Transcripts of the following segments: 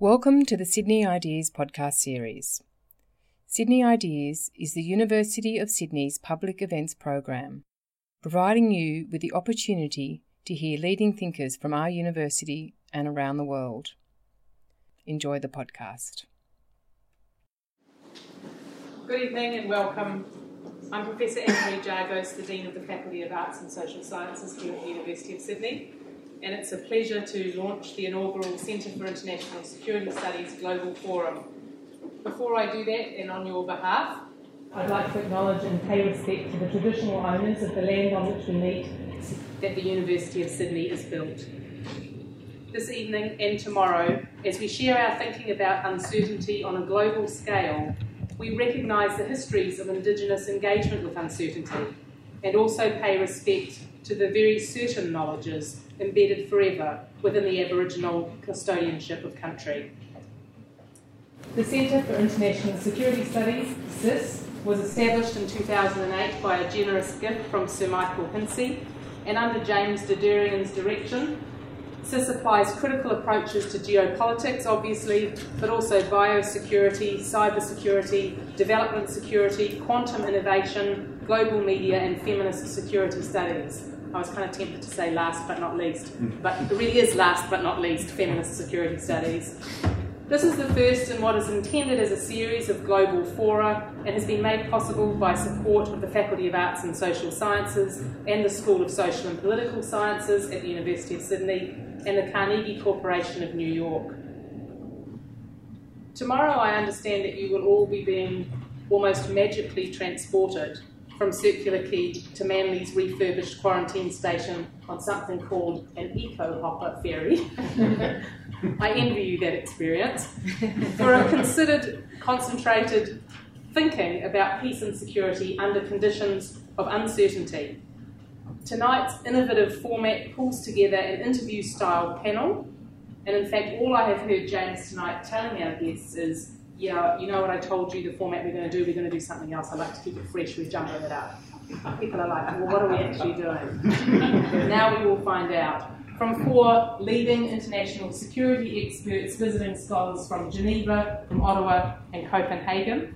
Welcome to the Sydney Ideas podcast series. Sydney Ideas is the University of Sydney's public events program, providing you with the opportunity to hear leading thinkers from our university and around the world. Enjoy the podcast. Good evening and welcome. I'm Professor Annamarie Jagose, the Dean of the Faculty of Arts and Social Sciences here at the University of Sydney, and it's a pleasure to launch the inaugural Centre for International Security Studies Global Forum. Before I do that, and on your behalf, I'd like to acknowledge and pay respect to the traditional owners of the land on which we meet that the University of Sydney is built. This evening and tomorrow, as we share our thinking about uncertainty on a global scale, we recognise the histories of Indigenous engagement with uncertainty and also pay respect to the very certain knowledges embedded forever within the Aboriginal custodianship of country. The Centre for International Security Studies, CISS, was established in 2008 by a generous gift from Sir Michael Hintze, and under James Der Derian's direction, CISS applies critical approaches to geopolitics, obviously, but also biosecurity, cybersecurity, development security, quantum innovation, global media, and feminist security studies. I was kind of tempted to say last but not least, mm. but it really is last but not least feminist security studies. This is the first in what is intended as a series of global fora and has been made possible by support of the Faculty of Arts and Social Sciences and the School of Social and Political Sciences at the University of Sydney and the Carnegie Corporation of New York. Tomorrow, I understand that you will all be being almost magically transported from Circular Quay to Manly's refurbished quarantine station on something called an eco hopper ferry. I envy you that experience. For a considered, concentrated thinking about peace and security under conditions of uncertainty. Tonight's innovative format pulls together an interview style panel, and in fact, all I have heard James tonight telling our guests is yeah, you know what I told you, the format we're going to do, we're going to do something else. I like to keep it fresh, we're jumping it up. People are like, well, what are we actually doing? now we will find out. From four leading international security experts, visiting scholars from Geneva, from Ottawa, and Copenhagen.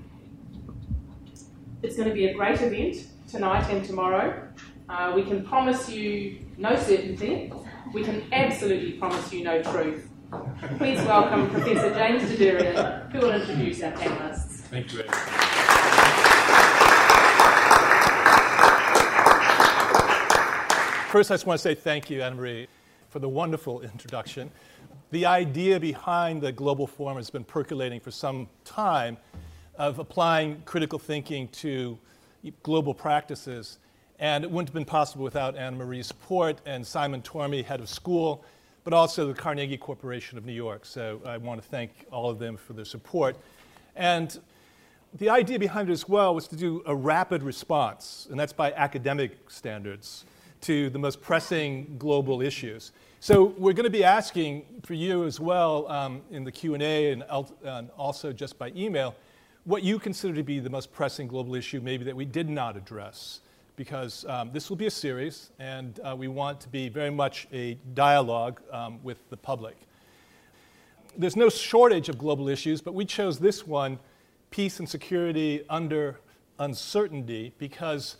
It's going to be a great event tonight and tomorrow. Uh, we can promise you no certainty. We can absolutely promise you no truth. Please welcome Professor James Der Derian, who will introduce our panellists. Thank you. First, I just want to say thank you, Annamarie, for the wonderful introduction. The idea behind the Global Forum has been percolating for some time of applying critical thinking to global practices. And it wouldn't have been possible without Annamarie's support and Simon Tormey, head of school, but also the Carnegie Corporation of New York. So I want to thank all of them for their support. And the idea behind it as well was to do a rapid response, and that's by academic standards, to the most pressing global issues. So we're going to be asking for you as well um, in the Q&A and, and also just by email, what you consider to be the most pressing global issue maybe that we did not address because um, this will be a series and uh, we want to be very much a dialogue um, with the public. There's no shortage of global issues, but we chose this one, peace and security under uncertainty, because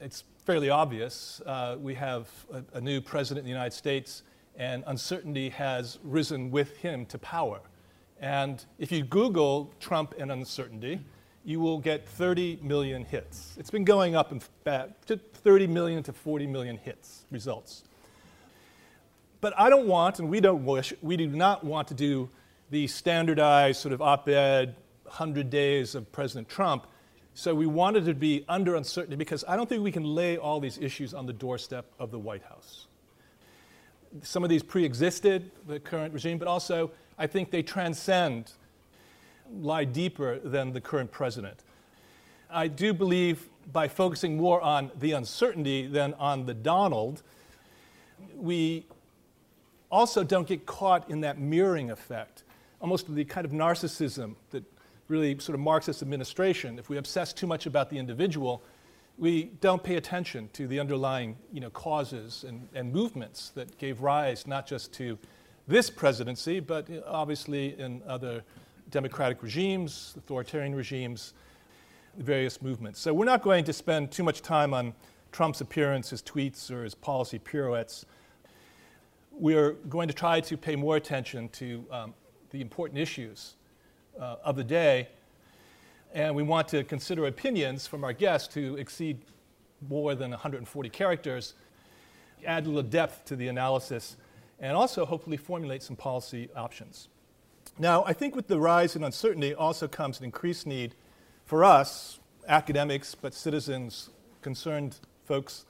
it's fairly obvious. Uh, we have a, a new president in the United States, and uncertainty has risen with him to power. And if you Google Trump and uncertainty, you will get 30 million hits. It's been going up and back to 30 million to 40 million hits results. But I don't want, and we don't wish, we do not want to do the standardized sort of op ed 100 days of President Trump. So we wanted to be under uncertainty because I don't think we can lay all these issues on the doorstep of the White House. Some of these pre existed the current regime, but also I think they transcend lie deeper than the current president. I do believe by focusing more on the uncertainty than on the Donald, we also don't get caught in that mirroring effect, almost the kind of narcissism that really sort of marks this administration. If we obsess too much about the individual, we don't pay attention to the underlying you know, causes and, and movements that gave rise not just to this presidency, but obviously in other democratic regimes, authoritarian regimes, various movements. So we're not going to spend too much time on Trump's appearance, his tweets, or his policy pirouettes. We're going to try to pay more attention to um, the important issues uh, of the day, and we want to consider opinions from our guests to exceed more than 140 characters, add a little depth to the analysis, and also hopefully formulate some policy options. Now, I think with the rise in uncertainty also comes an increased need for us, academics, but citizens, concerned folks,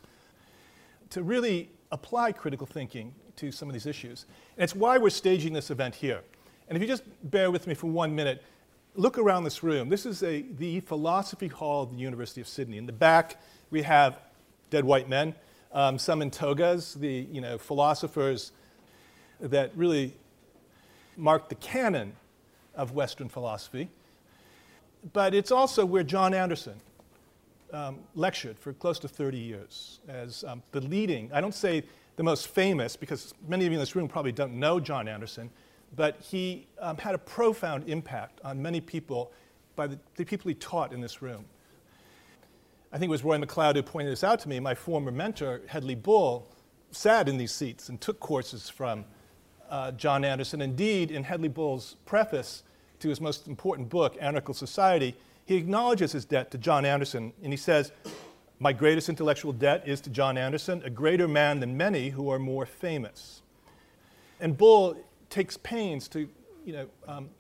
to really apply critical thinking to some of these issues. And it's why we're staging this event here. And if you just bear with me for one minute, look around this room. This is a, the Philosophy Hall of the University of Sydney. In the back, we have dead white men, um, some in togas, the you know, philosophers that really marked the canon of Western philosophy. But it's also where John Anderson um, lectured for close to 30 years as um, the leading, I don't say the most famous, because many of you in this room probably don't know John Anderson, but he um, had a profound impact on many people by the, the, people he taught in this room. I think it was Roy McLeod who pointed this out to me. My former mentor, Hedley Bull, sat in these seats and took courses from uh, John Anderson. Indeed, in Hedley Bull's preface to his most important book, Anarchical Society, he acknowledges his debt to John Anderson, and he says, My greatest intellectual debt is to John Anderson, a greater man than many who are more famous. And Bull takes pains to you know, um,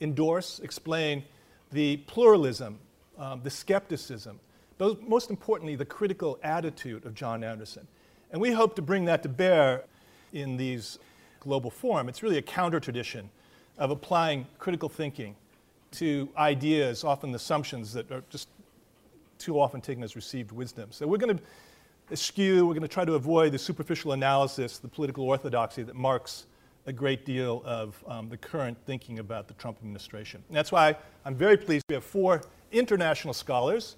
endorse, explain the pluralism, um, the skepticism, but most importantly, the critical attitude of John Anderson. And we hope to bring that to bear in these global forum. It's really a counter tradition of applying critical thinking to ideas, often assumptions that are just too often taken as received wisdom. So we're going to eschew, we're going to try to avoid the superficial analysis, the political orthodoxy that marks a great deal of um, the current thinking about the Trump administration. And that's why I'm very pleased we have four international scholars.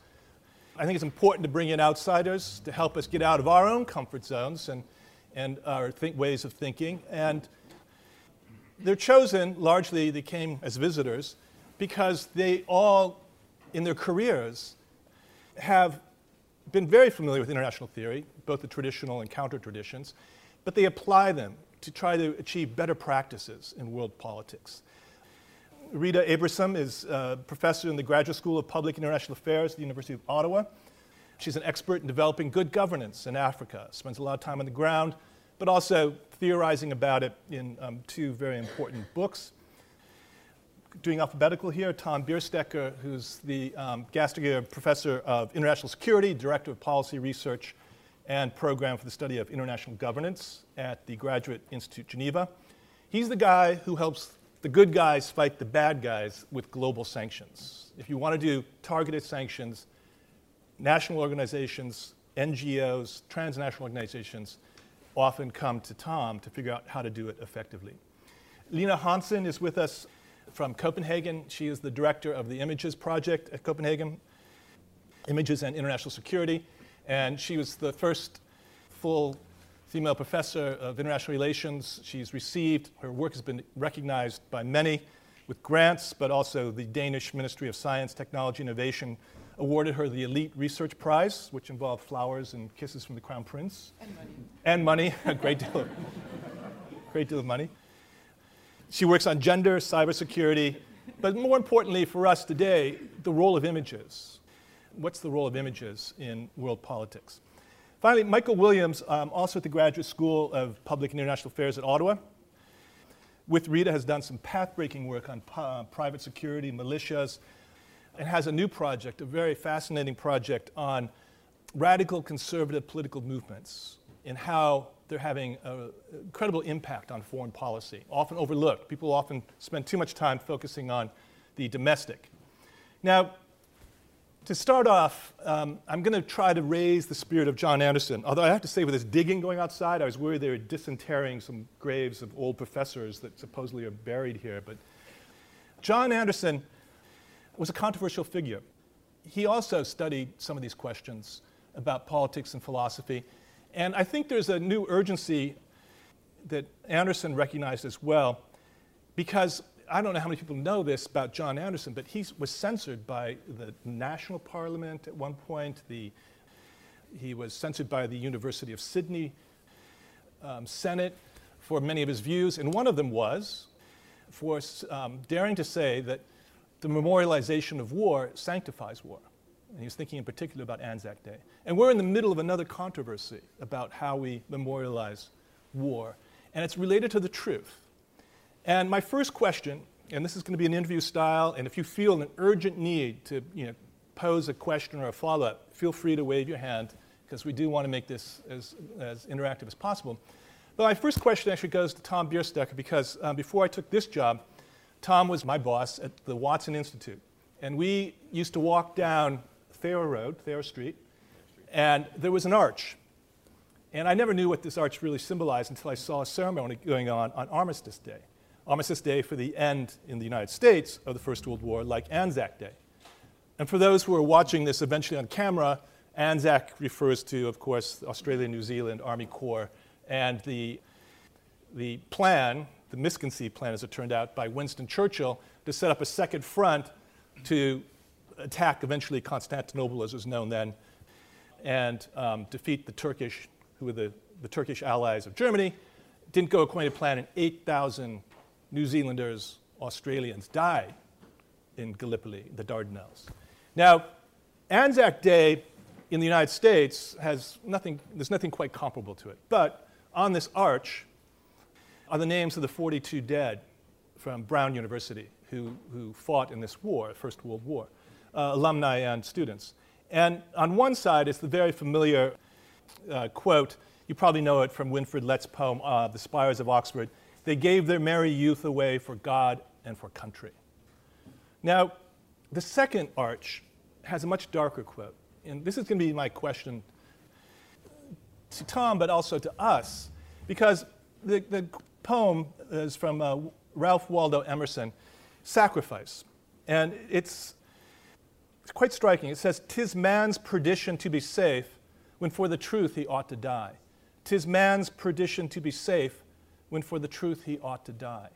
I think it's important to bring in outsiders to help us get out of our own comfort zones and, and our think, ways of thinking. And they're chosen largely, they came as visitors because they all, in their careers, have been very familiar with international theory, both the traditional and counter traditions, but they apply them to try to achieve better practices in world politics. Rita Abrahamsen is a professor in the Graduate School of Public International Affairs at the University of Ottawa. She's an expert in developing good governance in Africa, spends a lot of time on the ground, but also theorizing about it in um, two very important books. Doing alphabetical here, Tom Biersteker, who's the um, Gasteyger Professor of International Security, Director of Policy Research and Program for the Study of International Governance at the Graduate Institute Geneva. He's the guy who helps the good guys fight the bad guys with global sanctions. If you want to do targeted sanctions, national organizations, NGOs, transnational organizations often come to Tom to figure out how to do it effectively. Lene Hansen is with us from Copenhagen. She is the director of the Images Project at Copenhagen, Images and International Security. And she was the first full female professor of international relations. She's received, her work has been recognized by many with grants, but also the Danish Ministry of Science, Technology, Innovation awarded her the Elite Research Prize, which involved flowers and kisses from the Crown Prince. And money. And money, a great deal of, great deal of money. She works on gender, cybersecurity, but more importantly for us today, the role of images what's the role of images in world politics? Finally, Michael Williams, um, also at the Graduate School of Public and International Affairs at Ottawa, with Rita has done some path-breaking work on uh, private security, militias, and has a new project, a very fascinating project on radical conservative political movements and how they're having an incredible impact on foreign policy, often overlooked. People often spend too much time focusing on the domestic. Now, to start off, um, I'm going to try to raise the spirit of John Anderson. Although I have to say, with this digging going outside, I was worried they were disinterring some graves of old professors that supposedly are buried here. But John Anderson was a controversial figure. He also studied some of these questions about politics and philosophy. And I think there's a new urgency that Anderson recognized as well, because I don't know how many people know this about John Anderson, but he was censored by the national parliament at one point. The, he was censored by the University of Sydney um, Senate for many of his views, and one of them was for um, daring to say that the memorialization of war sanctifies war. And he was thinking in particular about Anzac Day. And we're in the middle of another controversy about how we memorialize war, and it's related to the truth. And my first question, and this is going to be an interview style, and if you feel an urgent need to you know, pose a question or a follow up, feel free to wave your hand because we do want to make this as, as interactive as possible. But my first question actually goes to Tom Biersteker because um, before I took this job, Tom was my boss at the Watson Institute. And we used to walk down Thayer Road, Thayer Street, and there was an arch. And I never knew what this arch really symbolized until I saw a ceremony going on on Armistice Day. Armistice Day for the end in the United States of the First World War, like Anzac Day. And for those who are watching this eventually on camera, Anzac refers to, of course, Australia, New Zealand Army Corps, and the, the plan, the misconceived plan as it turned out, by Winston Churchill to set up a second front to attack eventually Constantinople, as it was known then, and um, defeat the Turkish, who were the, the Turkish allies of Germany. Didn't go according to plan, and 8,000 New Zealanders, Australians died in Gallipoli, the Dardanelles. Now, Anzac Day in the United States has nothing, there's nothing quite comparable to it. But on this arch are the names of the 42 dead from Brown University who, who fought in this war, First World War, uh, alumni and students. And on one side is the very familiar uh, quote, you probably know it from Winifred Letts' poem, uh, The Spires of Oxford. They gave their merry youth away for God and for country. Now, the second arch has a much darker quote. And this is going to be my question to Tom, but also to us, because the, the poem is from uh, Ralph Waldo Emerson, Sacrifice. And it's, it's quite striking. It says, Tis man's perdition to be safe, when for the truth he ought to die. Tis man's perdition to be safe, when for the truth he ought to die.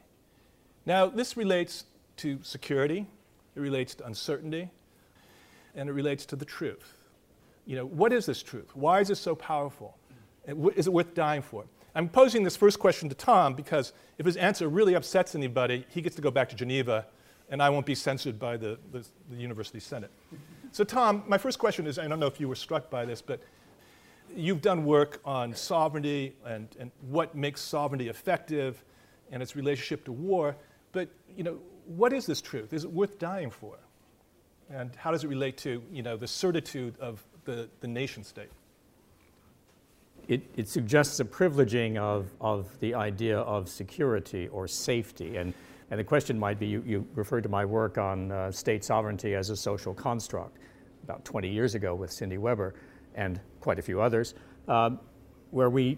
Now, this relates to security, it relates to uncertainty, and it relates to the truth. You know, what is this truth? Why is it so powerful? Is it worth dying for? I'm posing this first question to Tom because if his answer really upsets anybody, he gets to go back to Geneva and I won't be censored by the, the, the University Senate. So, Tom, my first question is I don't know if you were struck by this, but you've done work on sovereignty and, and what makes sovereignty effective and its relationship to war. But, you know, what is this truth? Is it worth dying for? And how does it relate to, you know, the certitude of the, the nation state? It, it suggests a privileging of, of the idea of security or safety. And, and the question might be you, you referred to my work on uh, state sovereignty as a social construct about 20 years ago with Cindy Weber and quite a few others, um, where we,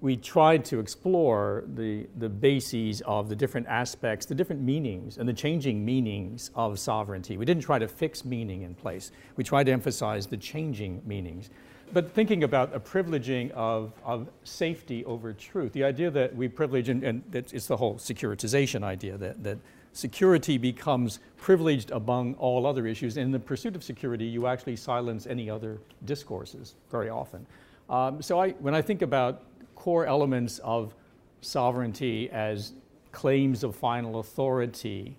we tried to explore the, the bases of the different aspects, the different meanings, and the changing meanings of sovereignty. We didn't try to fix meaning in place, we tried to emphasize the changing meanings. But thinking about a privileging of, of safety over truth, the idea that we privilege, and, and it's the whole securitization idea that, that security becomes privileged among all other issues. In the pursuit of security, you actually silence any other discourses very often. Um, so I, when I think about core elements of sovereignty as claims of final authority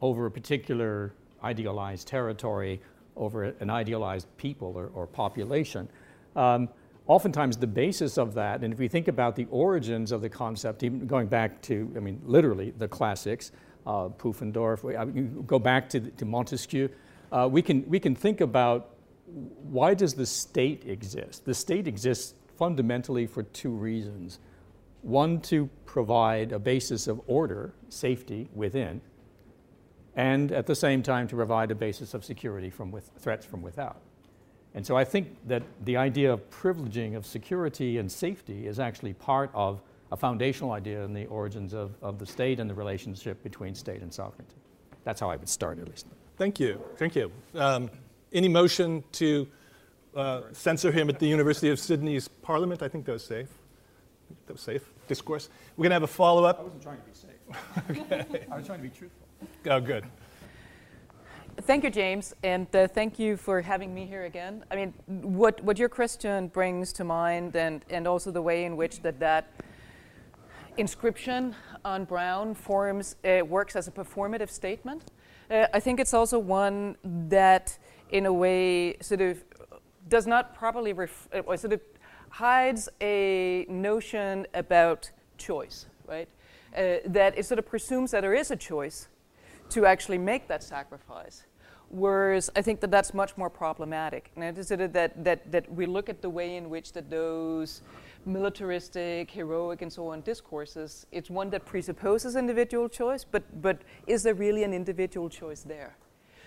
over a particular idealized territory, over an idealized people or, or population, um, oftentimes the basis of that, and if we think about the origins of the concept, even going back to, I mean, literally the classics, uh, Pufendorf, we, uh, you go back to, to Montesquieu, uh, we, can, we can think about why does the state exist? The state exists fundamentally for two reasons. One, to provide a basis of order, safety within, and at the same time to provide a basis of security from with, threats from without. And so I think that the idea of privileging of security and safety is actually part of a foundational idea in the origins of, of the state and the relationship between state and sovereignty. That's how I would start, at least. Thank you. Thank you. Um, any motion to uh, censor him at the University of Sydney's parliament? I think that was safe. That was safe. discourse. We're going to have a follow up. I wasn't trying to be safe. okay. I was trying to be truthful. Oh, good. Thank you, James, and uh, thank you for having me here again. I mean, what, what your question brings to mind, and, and also the way in which that, that inscription on Brown forms uh, works as a performative statement. Uh, I think it's also one that, in a way, sort of does not properly ref- uh, or sort of hides a notion about choice, right? Uh, that it sort of presumes that there is a choice to actually make that sacrifice. Whereas I think that that's much more problematic. And it is that, that, that we look at the way in which that those militaristic, heroic, and so on discourses, it's one that presupposes individual choice, but, but is there really an individual choice there?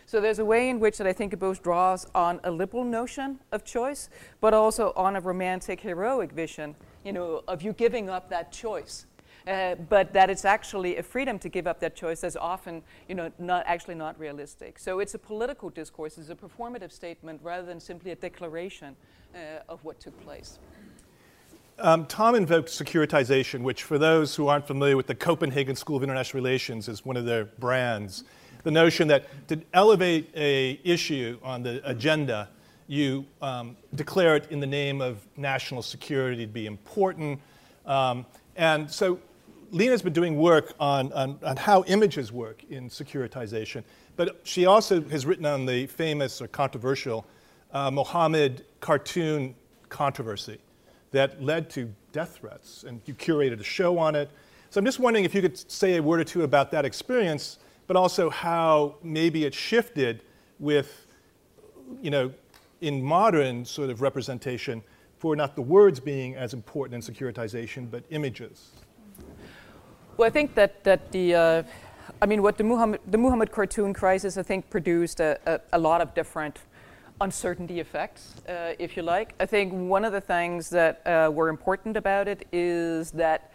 So there's a way in which that I think it both draws on a liberal notion of choice, but also on a romantic, heroic vision, you know, of you giving up that choice. Uh, but that it's actually a freedom to give up that choice that's often, you know, not actually not realistic. So it's a political discourse, it's a performative statement rather than simply a declaration uh, of what took place. Um, Tom invoked securitization, which, for those who aren't familiar with the Copenhagen School of International Relations, is one of their brands. The notion that to elevate a issue on the agenda, you um, declare it in the name of national security to be important. Um, and so Lene's been doing work on, on, on, how images work in securitization, but she also has written on the famous or controversial uh, Mohammed cartoon controversy that led to death threats, and you curated a show on it. So I'm just wondering if you could say a word or two about that experience, but also how maybe it shifted with, you know, in modern sort of representation for not the words being as important in securitization, but images. Well, I think that, that the, uh, I mean, what the Muhammad, the Muhammad cartoon crisis, I think, produced a, a, a lot of different uncertainty effects, uh, if you like. I think one of the things that uh, were important about it is that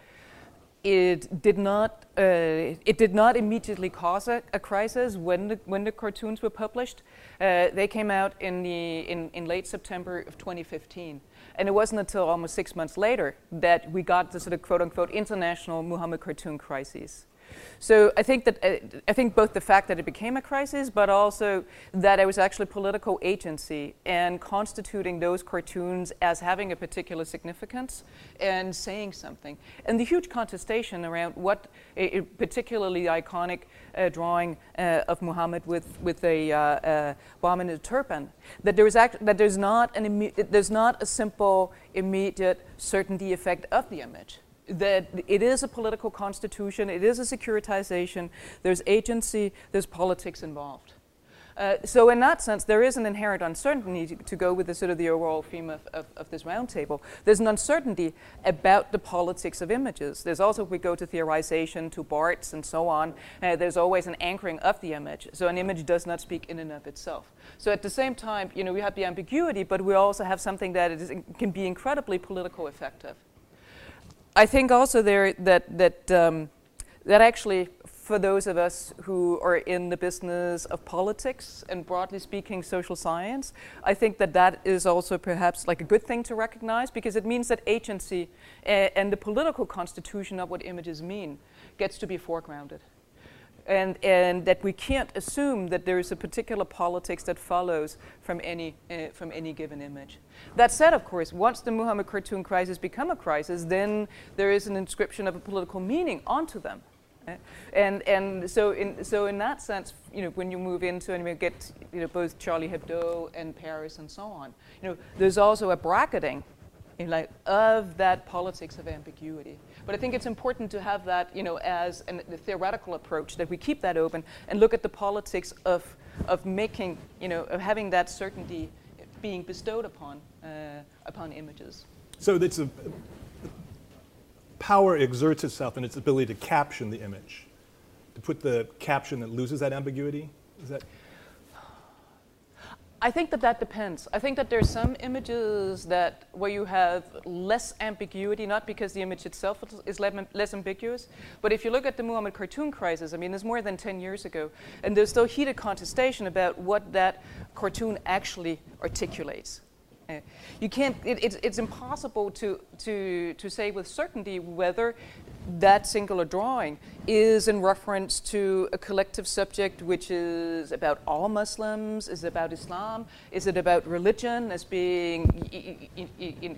it did not uh, it did not immediately cause a, a, crisis when the when the cartoons were published. Uh, they came out in the in, in late September of 2015, and it wasn't until almost six months later that we got the sort of quote unquote international Muhammad cartoon crisis. So I think that uh, I think both the fact that it became a crisis, but also that it was actually political agency and constituting those cartoons as having a particular significance and saying something, and the huge contestation around what a, particularly iconic uh, drawing uh, of Muhammad with with a uh, uh, bomb in a turban, that there is act- that there's not an there's not a simple immediate certainty effect of the image that it is a political constitution, it is a securitization, there's agency, there's politics involved. Uh, so in that sense, there is an inherent uncertainty to, go with the sort of the overall theme of, of, of, this roundtable. There's an uncertainty about the politics of images. There's also, if we go to theorization, to Barthes and so on, uh, there's always an anchoring of the image. So an image does not speak in and of itself. So at the same time, you know, we have the ambiguity, but we also have something that is, can be incredibly political effective. I think also there that that um, that actually for those of us who are in the business of politics and broadly speaking social science, I think that that is also perhaps like a good thing to recognize because it means that agency uh, and the political constitution of what images mean gets to be foregrounded and, and that we can't assume that there is a particular politics that follows from any, uh, from any given image. That said, of course, once the Muhammad cartoon crisis become a crisis, then there is an inscription of a political meaning onto them. Uh, and and so in so in that sense, you know, when you move into and you get you know both Charlie Hebdo and Paris and so on, you know, there's also a bracketing, in like of that politics of ambiguity. But I think it's important to have that, you know, as an, a theoretical approach, that we keep that open and look at the politics of, of making, you know, of having that certainty being bestowed upon, uh, upon images. So it's a, power exerts itself in its ability to caption the image, to put the caption that loses that ambiguity? Is that? I think that that depends. I think that there's some images that where you have less ambiguity, not because the image itself is less ambiguous, but if you look at the Muhammad cartoon crisis, I mean, it's more than 10 years ago, and there's still heated contestation about what that cartoon actually articulates. Uh, you can't. It, it's, it's impossible to to to say with certainty whether that singular drawing is in reference to a collective subject which is about all Muslims, is about Islam, is it about religion as being y- y- y-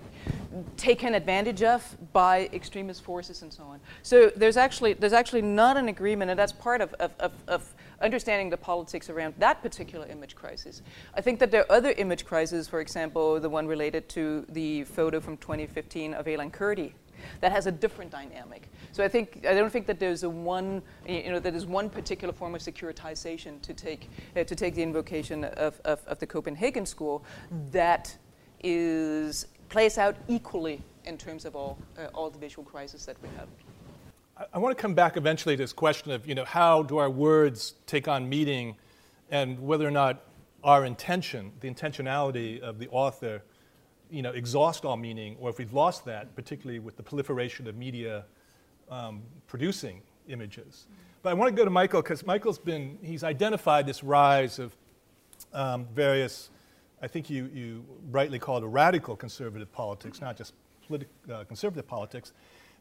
taken advantage of by extremist forces and so on. So there's actually there's actually not an agreement, and that's part of, of, of, of understanding the politics around that particular image crisis. I think that there are other image crises, for example, the one related to the photo from 2015 of Aylan Kurdi, that has a different dynamic. So I think I don't think that there's a one you know that is one particular form of securitization to take uh, to take the invocation of, of, of, the Copenhagen School that is plays out equally in terms of all uh, all the visual crises that we have. I, I want to come back eventually to this question of you know how do our words take on meaning, and whether or not our intention, the intentionality of the author, you know, exhaust all meaning, or if we've lost that, particularly with the proliferation of media um, producing images. But I want to go to Michael because Michael's been, he's identified this rise of um, various, I think you, you rightly call it a radical conservative politics, not just politi- uh, conservative politics.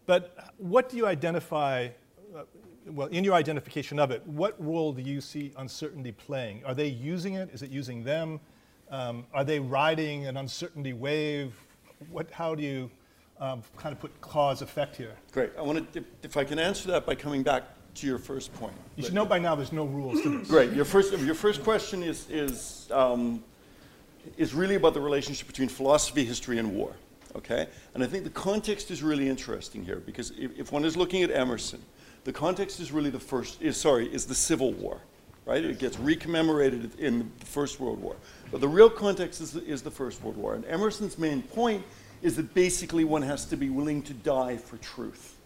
But what do you identify, uh, well, in your identification of it, what role do you see uncertainty playing? Are they using it? Is it using them? Um, are they riding an uncertainty wave? What, how do you um, kind of put cause effect here? Great. I want to, if, if I can answer that by coming back to your first point. You should know by now there's no rules to this. Great. Your first, your first question is, is, um, is really about the relationship between philosophy, history, and war. Okay? And I think the context is really interesting here because if, if one is looking at Emerson, the context is really the first, is, sorry, is the Civil War. Right? It gets recommemorated in the First World War. But the real context is the, is the First World War. And Emerson's main point is that basically one has to be willing to die for truth,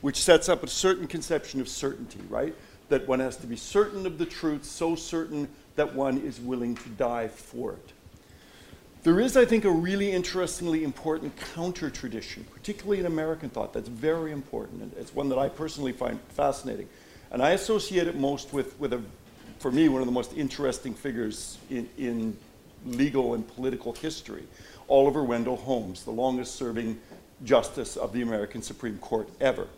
which sets up a certain conception of certainty, right? That one has to be certain of the truth, so certain that one is willing to die for it. There is, I think, a really interestingly important counter tradition, particularly in American thought, that's very important. And it's one that I personally find fascinating. And I associate it most with, with a, for me, one of the most interesting figures in, in legal and political history, Oliver Wendell Holmes, the longest serving justice of the American Supreme Court ever,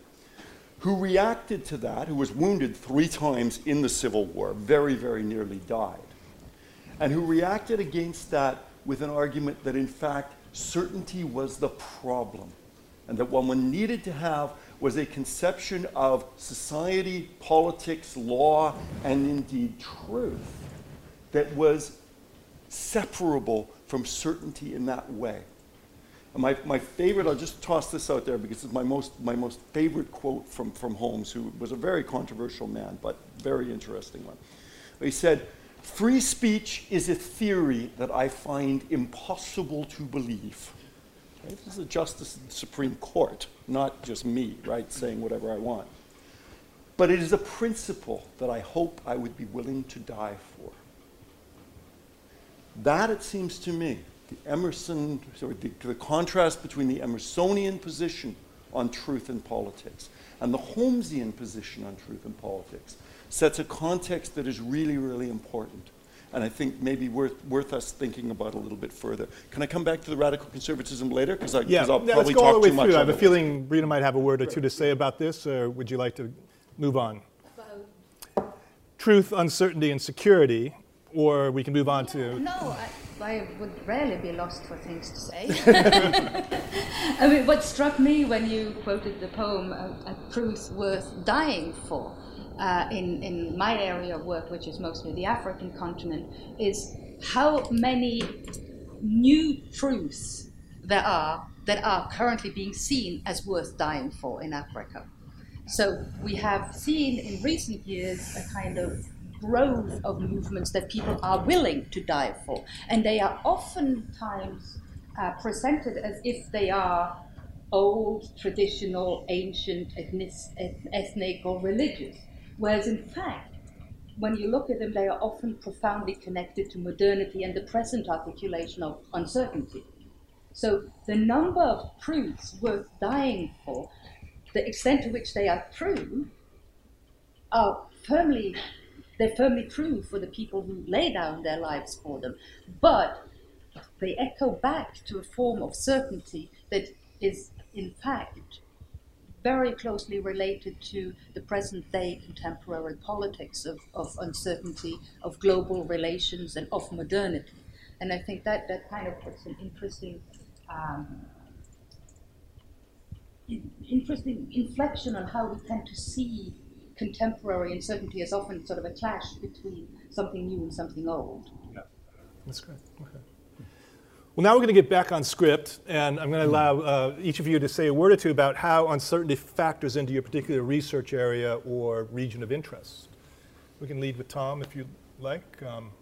who reacted to that, who was wounded three times in the Civil War, very, very nearly died, and who reacted against that with an argument that, in fact, certainty was the problem, and that one needed to have was a conception of society, politics, law, and indeed truth that was separable from certainty in that way. And my, my favorite, I'll just toss this out there because it's my most, my most favorite quote from, from Holmes, who was a very controversial man, but very interesting one. He said, Free speech is a theory that I find impossible to believe. Right? This is a justice of the Supreme Court, not just me, right, saying whatever I want. But it is a principle that I hope I would be willing to die for. That, it seems to me, the Emerson, sorry, the, the contrast between the Emersonian position on truth and politics and the Holmesian position on truth and politics sets a context that is really, really important. And I think maybe worth, worth us thinking about a little bit further. Can I come back to the radical conservatism later? Because yeah, I'll yeah, probably let's go talk all the way too much. through. I have a feeling Rita might have a word or two to say about this, or would you like to move on? Truth, uncertainty, and security, or we can move on to. No, I, I would rarely be lost for things to say. I mean, what struck me when you quoted the poem, A, a Truth Worth Dying For, uh, in, in my area of work, which is mostly the African continent, is how many new truths there are that are currently being seen as worth dying for in Africa. So we have seen in recent years a kind of growth of movements that people are willing to die for. And they are oftentimes uh, presented as if they are old, traditional, ancient, ethnic, ethnic, or religious. Whereas in fact, when you look at them, they are often profoundly connected to modernity and the present articulation of uncertainty. So the number of truths worth dying for, the extent to which they are true, are firmly they're firmly true for the people who lay down their lives for them. But they echo back to a form of certainty that is, in fact, very closely related to the present day contemporary politics of, of uncertainty, of global relations, and of modernity. And I think that, that kind of puts an interesting um, interesting inflection on how we tend to see contemporary uncertainty as often sort of a clash between something new and something old. Yeah, that's great. Okay. Well, now we're going to get back on script, and I'm going to allow uh, each of you to say a word or two about how uncertainty factors into your particular research area or region of interest. We can lead with Tom if you like. Um,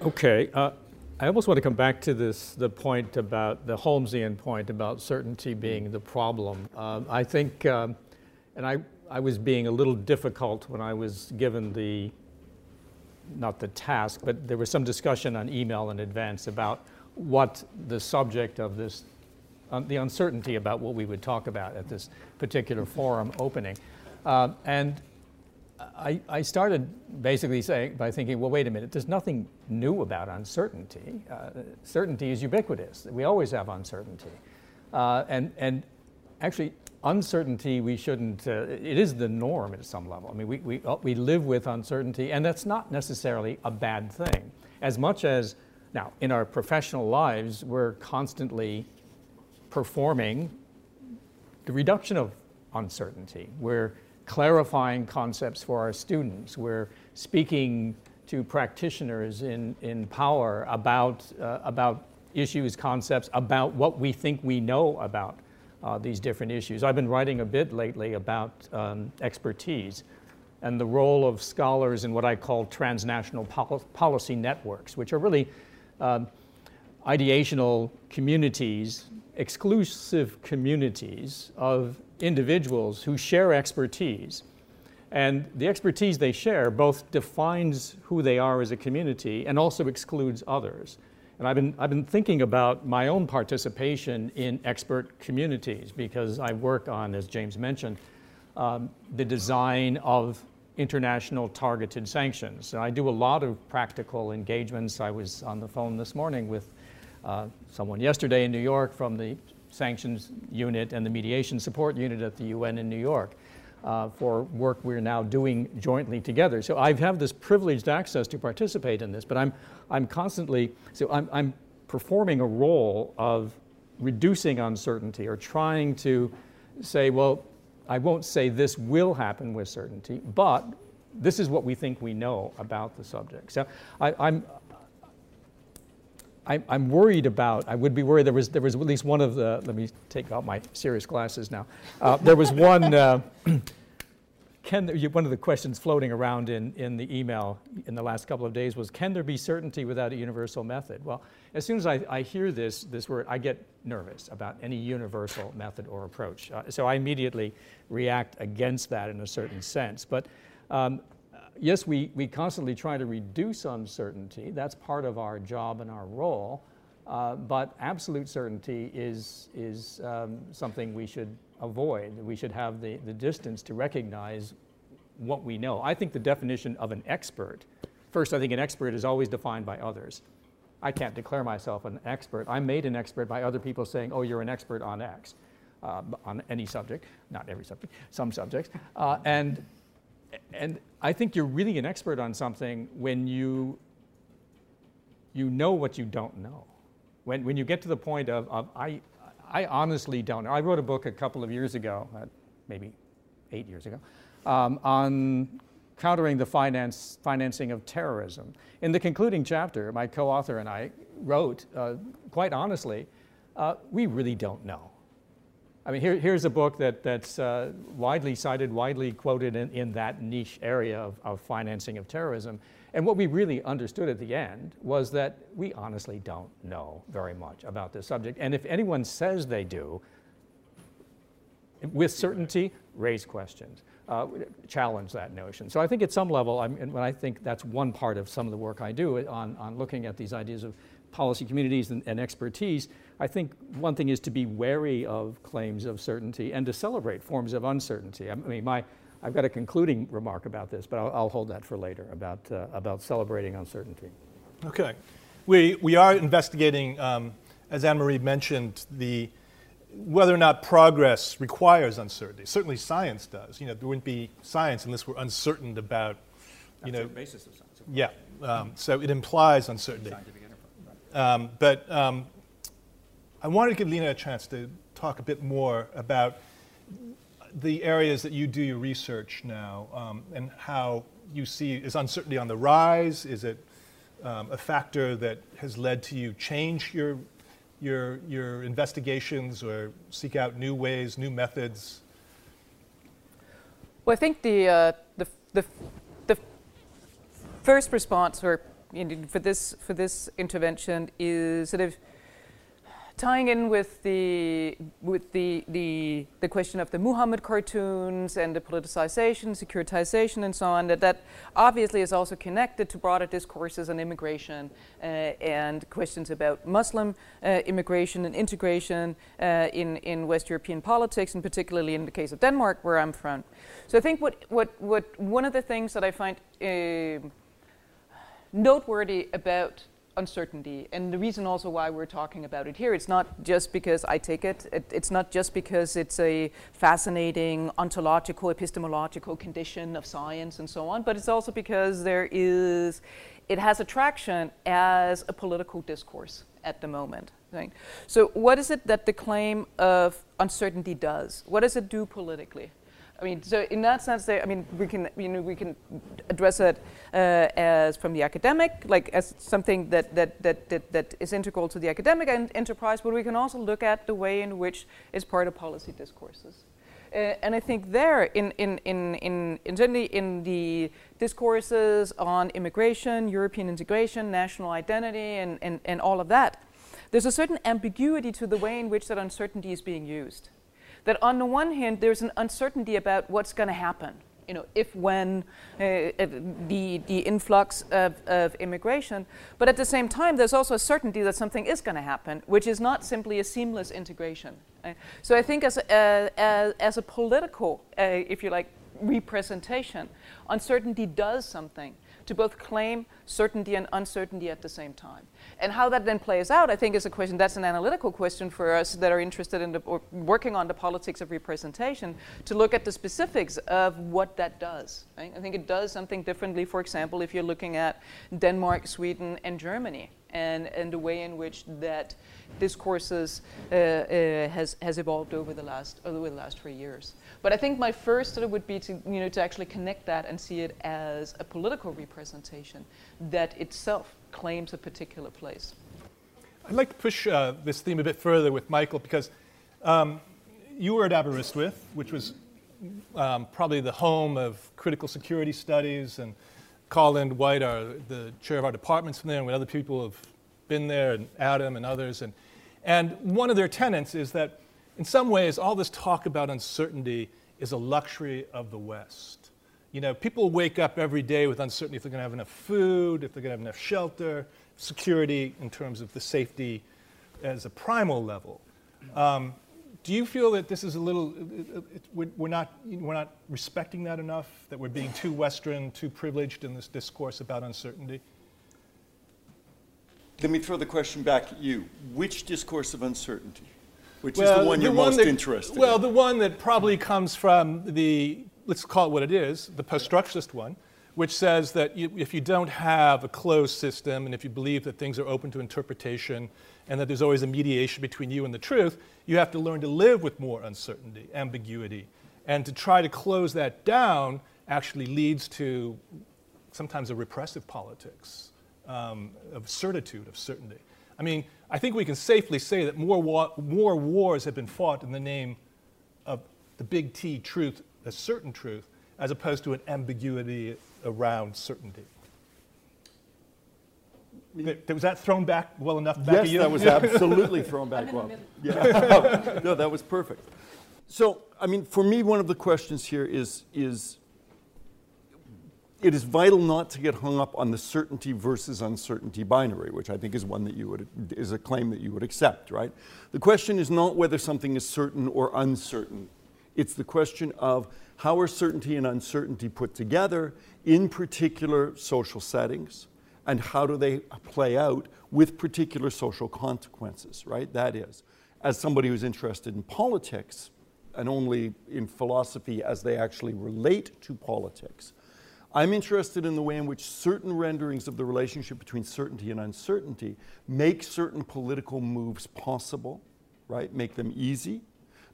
okay. Uh, I almost want to come back to this the point about the Holmesian point about certainty being the problem. Um, I think, um, and I, I was being a little difficult when I was given the, not the task, but there was some discussion on email in advance about what the subject of this, uh, the uncertainty about what we would talk about at this particular forum opening. Uh, and I, I, started basically saying by thinking, well, wait a minute, there's nothing new about uncertainty. Uh, certainty is ubiquitous. We always have uncertainty. Uh, and, and actually, uncertainty, we shouldn't, uh, it is the norm at some level. I mean, we, we, we live with uncertainty, and that's not necessarily a bad thing. As much as, now, in our professional lives, we're constantly performing the reduction of uncertainty. We're clarifying concepts for our students. We're speaking to practitioners in, in power about, uh, about issues, concepts, about what we think we know about uh, these different issues. I've been writing a bit lately about um, expertise and the role of scholars in what I call transnational pol- policy networks, which are really um, ideational communities, exclusive communities of individuals who share expertise. And the expertise they share both defines who they are as a community and also excludes others. And I've been, I've been thinking about my own participation in expert communities because I work on, as James mentioned, um, the design of international targeted sanctions. I do a lot of practical engagements. I was on the phone this morning with uh, someone yesterday in New York from the sanctions unit and the mediation support unit at the UN in New York uh, for work we're now doing jointly together. So I have this privileged access to participate in this, but I'm, I'm constantly, so I'm, I'm performing a role of reducing uncertainty or trying to say, well, I won't say this will happen with certainty, but this is what we think we know about the subject. So I, I'm, I, am worried about, I would be worried, there was, there was at least one of the, let me take out my serious glasses now. Uh, there was one, uh, can, one of the questions floating around in, in the email in the last couple of days was, can there be certainty without a universal method? Well, as soon as I, I hear this, this word, I get nervous about any universal method or approach. Uh, so I immediately react against that in a certain sense. But um, yes, we, we constantly try to reduce uncertainty. That's part of our job and our role. Uh, but absolute certainty is, is um, something we should avoid. We should have the, the distance to recognize what we know. I think the definition of an expert, first, I think an expert is always defined by others. I can't declare myself an expert. I'm made an expert by other people saying, oh, you're an expert on X, uh, on any subject, not every subject, some subjects. Uh, and and I think you're really an expert on something when you, you know what you don't know. When, when you get to the point of, of I, I honestly don't know. I wrote a book a couple of years ago, uh, maybe eight years ago, um, on countering the finance, financing of terrorism. In the concluding chapter, my co author and I wrote, uh, quite honestly, uh, we really don't know. I mean, here, here's a book that, that's uh, widely cited, widely quoted in, in that niche area of, of financing of terrorism. And what we really understood at the end was that we honestly don't know very much about this subject. And if anyone says they do, with certainty, raise questions, uh, challenge that notion. So I think at some level, I'm, and I think that's one part of some of the work I do on, on looking at these ideas of policy communities and, and, expertise, I think one thing is to be wary of claims of certainty and to celebrate forms of uncertainty. I mean, my, I've got a concluding remark about this, but I'll, I'll hold that for later about, uh, about celebrating uncertainty. Okay. we, we are investigating, um, as Annamarie mentioned, the whether or not progress requires uncertainty. Certainly, science does. You know, there wouldn't be science unless we're uncertain about, you That's know, the basis of science. yeah. Um, so it implies uncertainty. Scientific enterprise. Um, but um, I wanted to give Lene a chance to talk a bit more about the areas that you do your research now um, and how you see is uncertainty on the rise? Is it um, a factor that has led to you change your your your investigations or seek out new ways, new methods? Well, I think the uh, the, the the first response you know, for this for this intervention is sort of tying in with the with the, the the question of the Muhammad cartoons and the politicization, securitization, and so on, that that obviously is also connected to broader discourses on immigration uh, and questions about Muslim uh, immigration and integration uh, in in West European politics, and particularly in the case of Denmark, where I'm from. So I think what what what one of the things that I find uh, noteworthy about uncertainty. And the reason also why we're talking about it here, it's not just because I take it, it, it's not just because it's a fascinating ontological, epistemological condition of science and so on, but it's also because there is, it has attraction as a political discourse at the moment. Right? So what is it that the claim of uncertainty does? What does it do politically? I mean, so in that sense, they, I mean, we can, you know, we can address it uh, as from the academic, like as something that, that, that, that, that is integral to the academic en- enterprise, but we can also look at the way in which it's part of policy discourses. Uh, and I think there, in, in, in, in, in certainly in the discourses on immigration, European integration, national identity, and, and, and all of that, there's a certain ambiguity to the way in which that uncertainty is being used that on the one hand, there's an uncertainty about what's going to happen. You know, if when uh, the the influx of, of immigration, but at the same time, there's also a certainty that something is going to happen, which is not simply a seamless integration. So I think as a, uh, as, as, a political, uh, if you like, representation, uncertainty does something to both claim certainty and uncertainty at the same time. And how that then plays out, I think, is a question that's an analytical question for us that are interested in the, or working on the politics of representation to look at the specifics of what that does. Right? I think it does something differently, for example, if you're looking at Denmark, Sweden, and Germany. And, and the way in which that discourses uh, uh, has, has evolved over the last over the last three years. But I think my first sort of would be to you know to actually connect that and see it as a political representation that itself claims a particular place. I'd like to push uh, this theme a bit further with Michael because um, you were at Aberystwyth, which was um, probably the home of critical security studies, and Colin Wight, our, the chair of our departments from there, and other people have been there, and Adam and others. And, and one of their tenets is that in some ways, all this talk about uncertainty is a luxury of the West. You know, people wake up every day with uncertainty if they're going to have enough food, if they're going to have enough shelter, security in terms of the safety as a primal level. Um, do you feel that this is a little, it, it, we're, not, we're not respecting that enough, that we're being too Western, too privileged in this discourse about uncertainty? Let me throw the question back at you. Which discourse of uncertainty? Which well, is the one the you're one most that, interested well, in? Well, the one that probably comes from the, let's call it what it is, the post structuralist one, which says that you, if you don't have a closed system and if you believe that things are open to interpretation and that there's always a mediation between you and the truth, you have to learn to live with more uncertainty, ambiguity. And to try to close that down actually leads to sometimes a repressive politics um, of certitude, of certainty. I mean, I think we can safely say that more, wa- more wars have been fought in the name of the big T truth, a certain truth, as opposed to an ambiguity around certainty. Was that thrown back well enough back yes, at you? that was absolutely thrown back well. Yeah. no, that was perfect. So, I mean, for me, one of the questions here is, is it is vital not to get hung up on the certainty versus uncertainty binary, which I think is one that you would is a claim that you would accept, right? The question is not whether something is certain or uncertain. It's the question of how are certainty and uncertainty put together in particular social settings, and how do they play out with particular social consequences, right? That is, as somebody who's interested in politics and only in philosophy as they actually relate to politics, I'm interested in the way in which certain renderings of the relationship between certainty and uncertainty make certain political moves possible, right? Make them easy,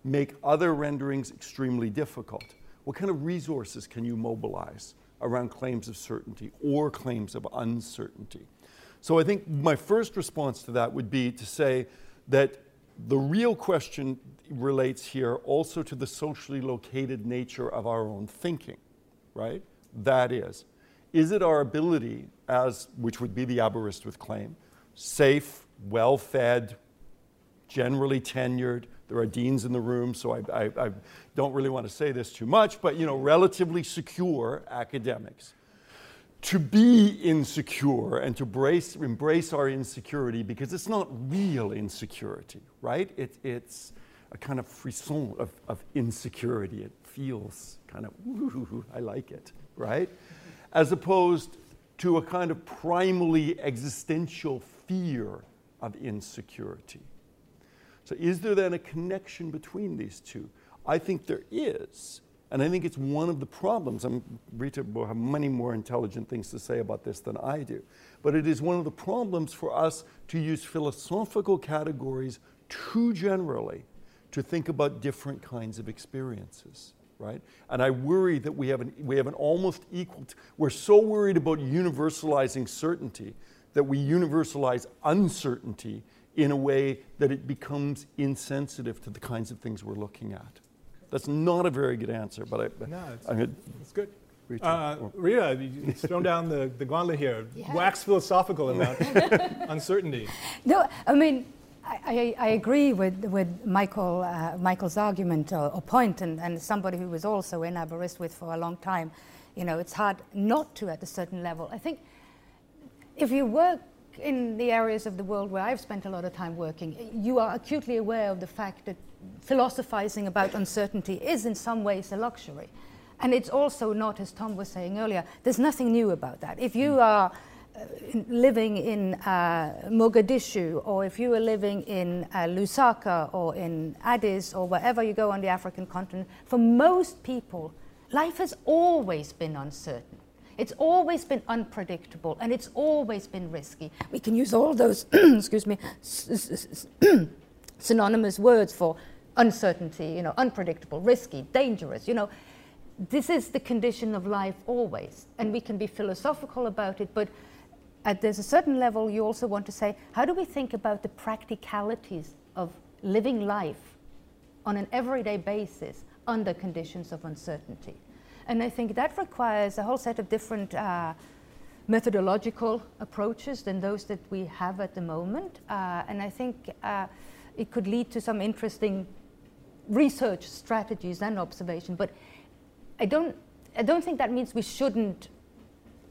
make other renderings extremely difficult. What kind of resources can you mobilize? around claims of certainty or claims of uncertainty. So I think my first response to that would be to say that the real question relates here also to the socially located nature of our own thinking, right? That is, is it our ability, as which would be the Aberystwyth claim, safe, well fed, generally tenured, there are deans in the room, so I, I, I don't really want to say this too much, but you know, relatively secure academics to be insecure and to brace, embrace our insecurity because it's not real insecurity, right? It, it's a kind of frisson of, of insecurity. It feels kind of, ooh, I like it, right? As opposed to a kind of primally existential fear of insecurity. So, is there then a connection between these two? I think there is. And I think it's one of the problems. I'm, Rita will have many more intelligent things to say about this than I do. But it is one of the problems for us to use philosophical categories too generally to think about different kinds of experiences, right? And I worry that we have an, we have an almost equal, t- we're so worried about universalizing certainty that we universalize uncertainty in a way that it becomes insensitive to the kinds of things we're looking at. That's not a very good answer, but I, no, it's, I mean, it's good. Rita, uh, Rita you've thrown down the, the gauntlet here. Yeah. Wax philosophical about uncertainty. No, I mean, I, I, agree with, with Michael, uh, Michael's argument or, or point, and, and somebody who was also in Aberystwyth for a long time. You know, it's hard not to at a certain level. I think if you work in the areas of the world where I've spent a lot of time working, you are acutely aware of the fact that philosophizing about uncertainty is in some ways a luxury. And it's also not, as Tom was saying earlier, there's nothing new about that. If you are uh, living in uh, Mogadishu, or if you are living in uh, Lusaka, or in Addis, or wherever you go on the African continent, for most people, life has always been uncertain. It's always been unpredictable and it's always been risky. We can use all those, excuse me, synonymous words for uncertainty, you know, unpredictable, risky, dangerous, you know. This is the condition of life always. And we can be philosophical about it, but at there's a certain level you also want to say, how do we think about the practicalities of living life on an everyday basis under conditions of uncertainty? And I think that requires a whole set of different uh, methodological approaches than those that we have at the moment. Uh, and I think uh, it could lead to some interesting research strategies and observation. But I don't, I don't think that means we shouldn't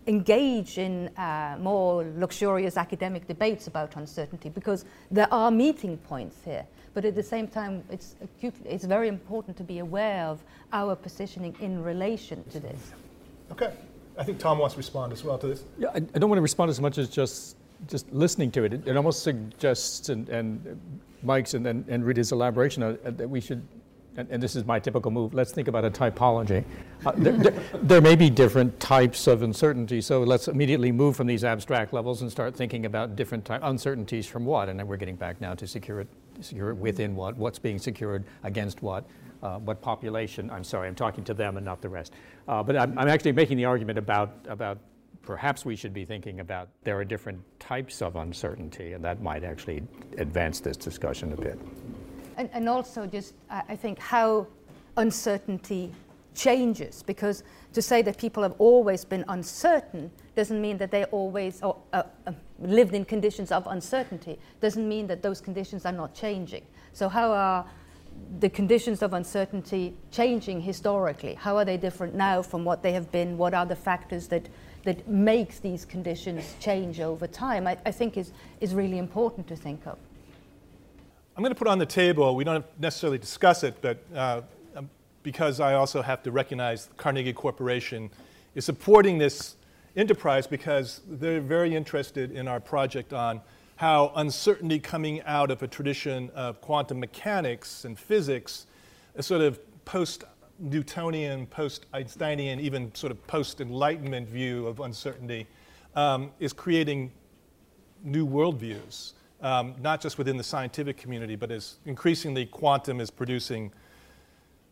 engage in uh, more luxurious academic debates about uncertainty because there are meeting points here. But at the same time, it's, acute, it's very important to be aware of our positioning in relation to this. Okay. I think Tom wants to respond as well to this. Yeah, I, I don't want to respond as much as just just listening to it. It, it almost suggests, and, and Mike's and, and, and Rita's elaboration, uh, that we should and, and, this is my typical move, let's think about a typology. Uh, there, there, there, may be different types of uncertainty, so let's immediately move from these abstract levels and start thinking about different uncertainties from what, and then we're getting back now to secure it, secure it within what, what's being secured against what, uh, what population, I'm sorry, I'm talking to them and not the rest. Uh, but I'm, I'm actually making the argument about, about perhaps we should be thinking about there are different types of uncertainty, and that might actually advance this discussion a bit. And, and also, just uh, I think how uncertainty changes, because to say that people have always been uncertain doesn't mean that they always or, uh, uh, lived in conditions of uncertainty, doesn't mean that those conditions are not changing. So, how are the conditions of uncertainty changing historically? How are they different now from what they have been? What are the factors that, that makes these conditions change over time? I, I think is, is really important to think of. I'm going to put on the table, we don't necessarily discuss it, but uh, um, because I also have to recognize Carnegie Corporation is supporting this enterprise because they're very interested in our project on how uncertainty coming out of a tradition of quantum mechanics and physics, a sort of post Newtonian, post Einsteinian, even sort of post Enlightenment view of uncertainty, um, is creating new worldviews, um, not just within the scientific community, but as increasingly quantum is producing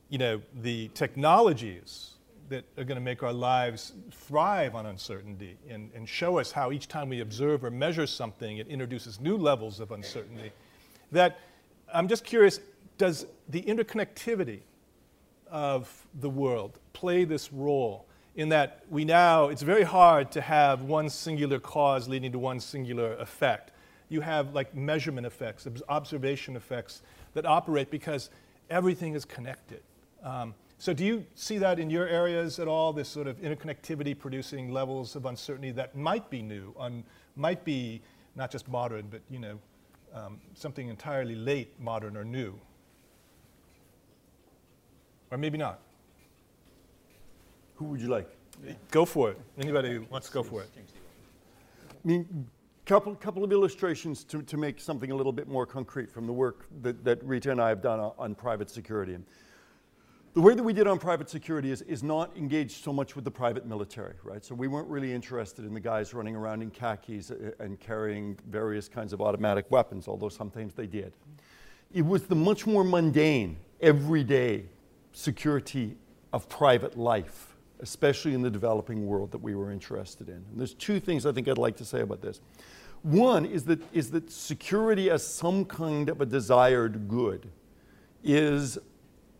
you know, the technologies that are going to make our lives thrive on uncertainty and, and show us how each time we observe or measure something, it introduces new levels of uncertainty. That I'm just curious does the interconnectivity of the world play this role in that we now, it's very hard to have one singular cause leading to one singular effect. You have like measurement effects, observation effects that operate because everything is connected. Um, so do you see that in your areas at all, this sort of interconnectivity producing levels of uncertainty that might be new, un, might be not just modern, but you know, um, something entirely late modern or new? Or maybe not. Who would you like? Go for it. Anybody who wants to go for it. I mean, couple couple of illustrations to, to make something a little bit more concrete from the work that, that Rita and I have done on, on private security. The way that we did on private security is, is not engaged so much with the private military, right? So we weren't really interested in the guys running around in khakis uh, and carrying various kinds of automatic weapons, although sometimes they did. It was the much more mundane, everyday security of private life, especially in the developing world that we were interested in. And there's two things I think I'd like to say about this. One is that, is that security as some kind of a desired good is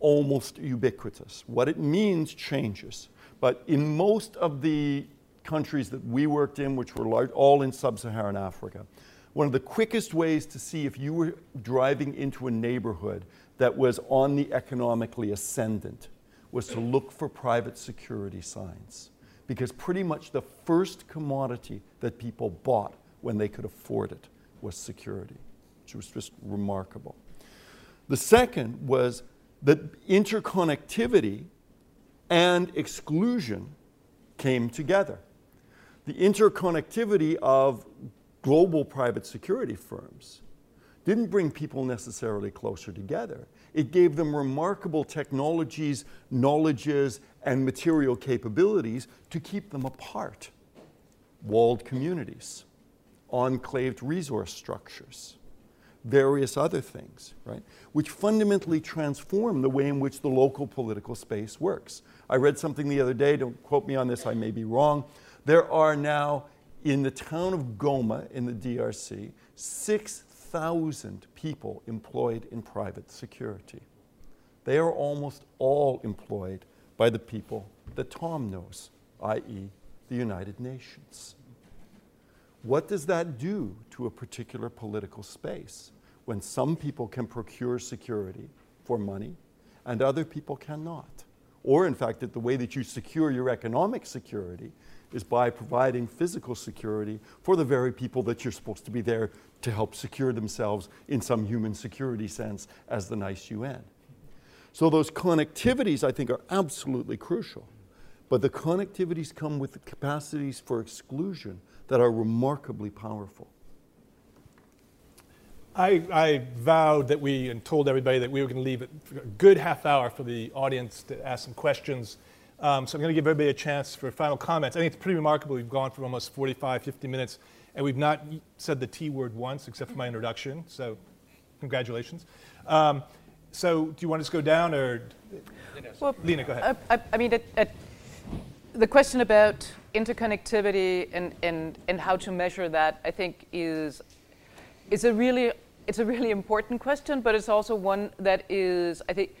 almost ubiquitous. What it means changes. But in most of the countries that we worked in, which were large, all in sub Saharan Africa, one of the quickest ways to see if you were driving into a neighborhood that was on the economically ascendant was to look for private security signs. Because pretty much the first commodity that people bought when they could afford it was security, which was just remarkable. The second was that interconnectivity and exclusion came together. The interconnectivity of global private security firms didn't bring people necessarily closer together. It gave them remarkable technologies, knowledges, and material capabilities to keep them apart. Walled communities, enclaved resource structures various other things, right? Which fundamentally transform the way in which the local political space works. I read something the other day, don't quote me on this, I may be wrong. There are now in the town of Goma in the DRC 6,000 people employed in private security. They are almost all employed by the people that Tom knows, i.e., the United Nations. What does that do to a particular political space when some people can procure security for money and other people cannot? Or, in fact, that the way that you secure your economic security is by providing physical security for the very people that you're supposed to be there to help secure themselves in some human security sense as the nice UN. So, those connectivities I think are absolutely crucial. But the connectivities come with the capacities for exclusion that are remarkably powerful. I, I, vowed that we and told everybody that we were going to leave a good half hour for the audience to ask some questions. Um, so I'm going to give everybody a chance for final comments. I think it's pretty remarkable. We've gone for almost 45, 50 minutes, and we've not said the T word once except for my introduction. So congratulations. Um, so do you want us to go down or? Well, Lene, go ahead. I, I mean, the question about interconnectivity and, and, and how to measure that, I think, is, is a really it's a really important question, but it's also one that is, I think,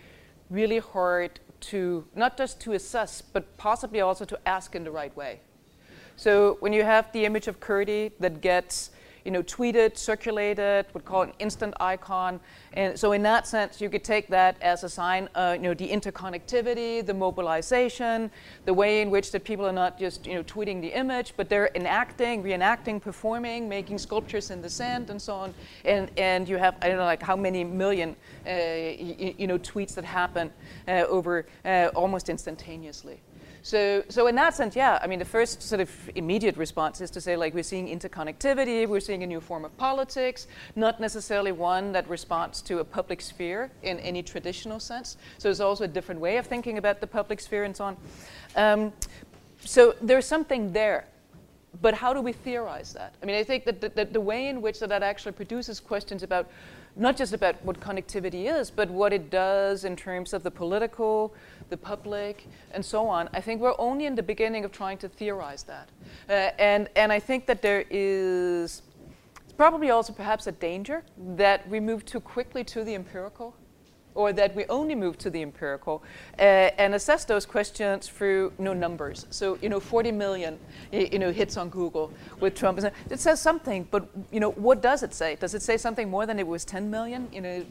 really hard to not just to assess, but possibly also to ask in the right way. So when you have the image of Kurdi that gets you know, tweeted, circulated, would call it an instant icon. And so in that sense, you could take that as a sign, uh, you know, the interconnectivity, the mobilization, the way in which the people are not just, you know, tweeting the image, but they're enacting, reenacting, performing, making sculptures in the sand and so on. And, and you have, I don't know, like how many million, uh, you, you, know, tweets that happen uh, over uh, almost instantaneously. So, so in that sense, yeah, I mean, the first sort of immediate response is to say, like, we're seeing interconnectivity, we're seeing a new form of politics, not necessarily one that responds to a public sphere in any traditional sense. So there's also a different way of thinking about the public sphere and so on. Um, so there's something there. But how do we theorize that? I mean, I think that the, the, the way in which that, that actually produces questions about not just about what connectivity is, but what it does in terms of the political, the public, and so on. I think we're only in the beginning of trying to theorize that. Uh, and, and I think that there is probably also perhaps a danger that we move too quickly to the empirical or that we only move to the empirical uh, and assess those questions through know, numbers. So, you know, 40 million, you know, hits on Google with Trump. It says something, but, you know, what does it say? Does it say something more than it was 10 million? You know,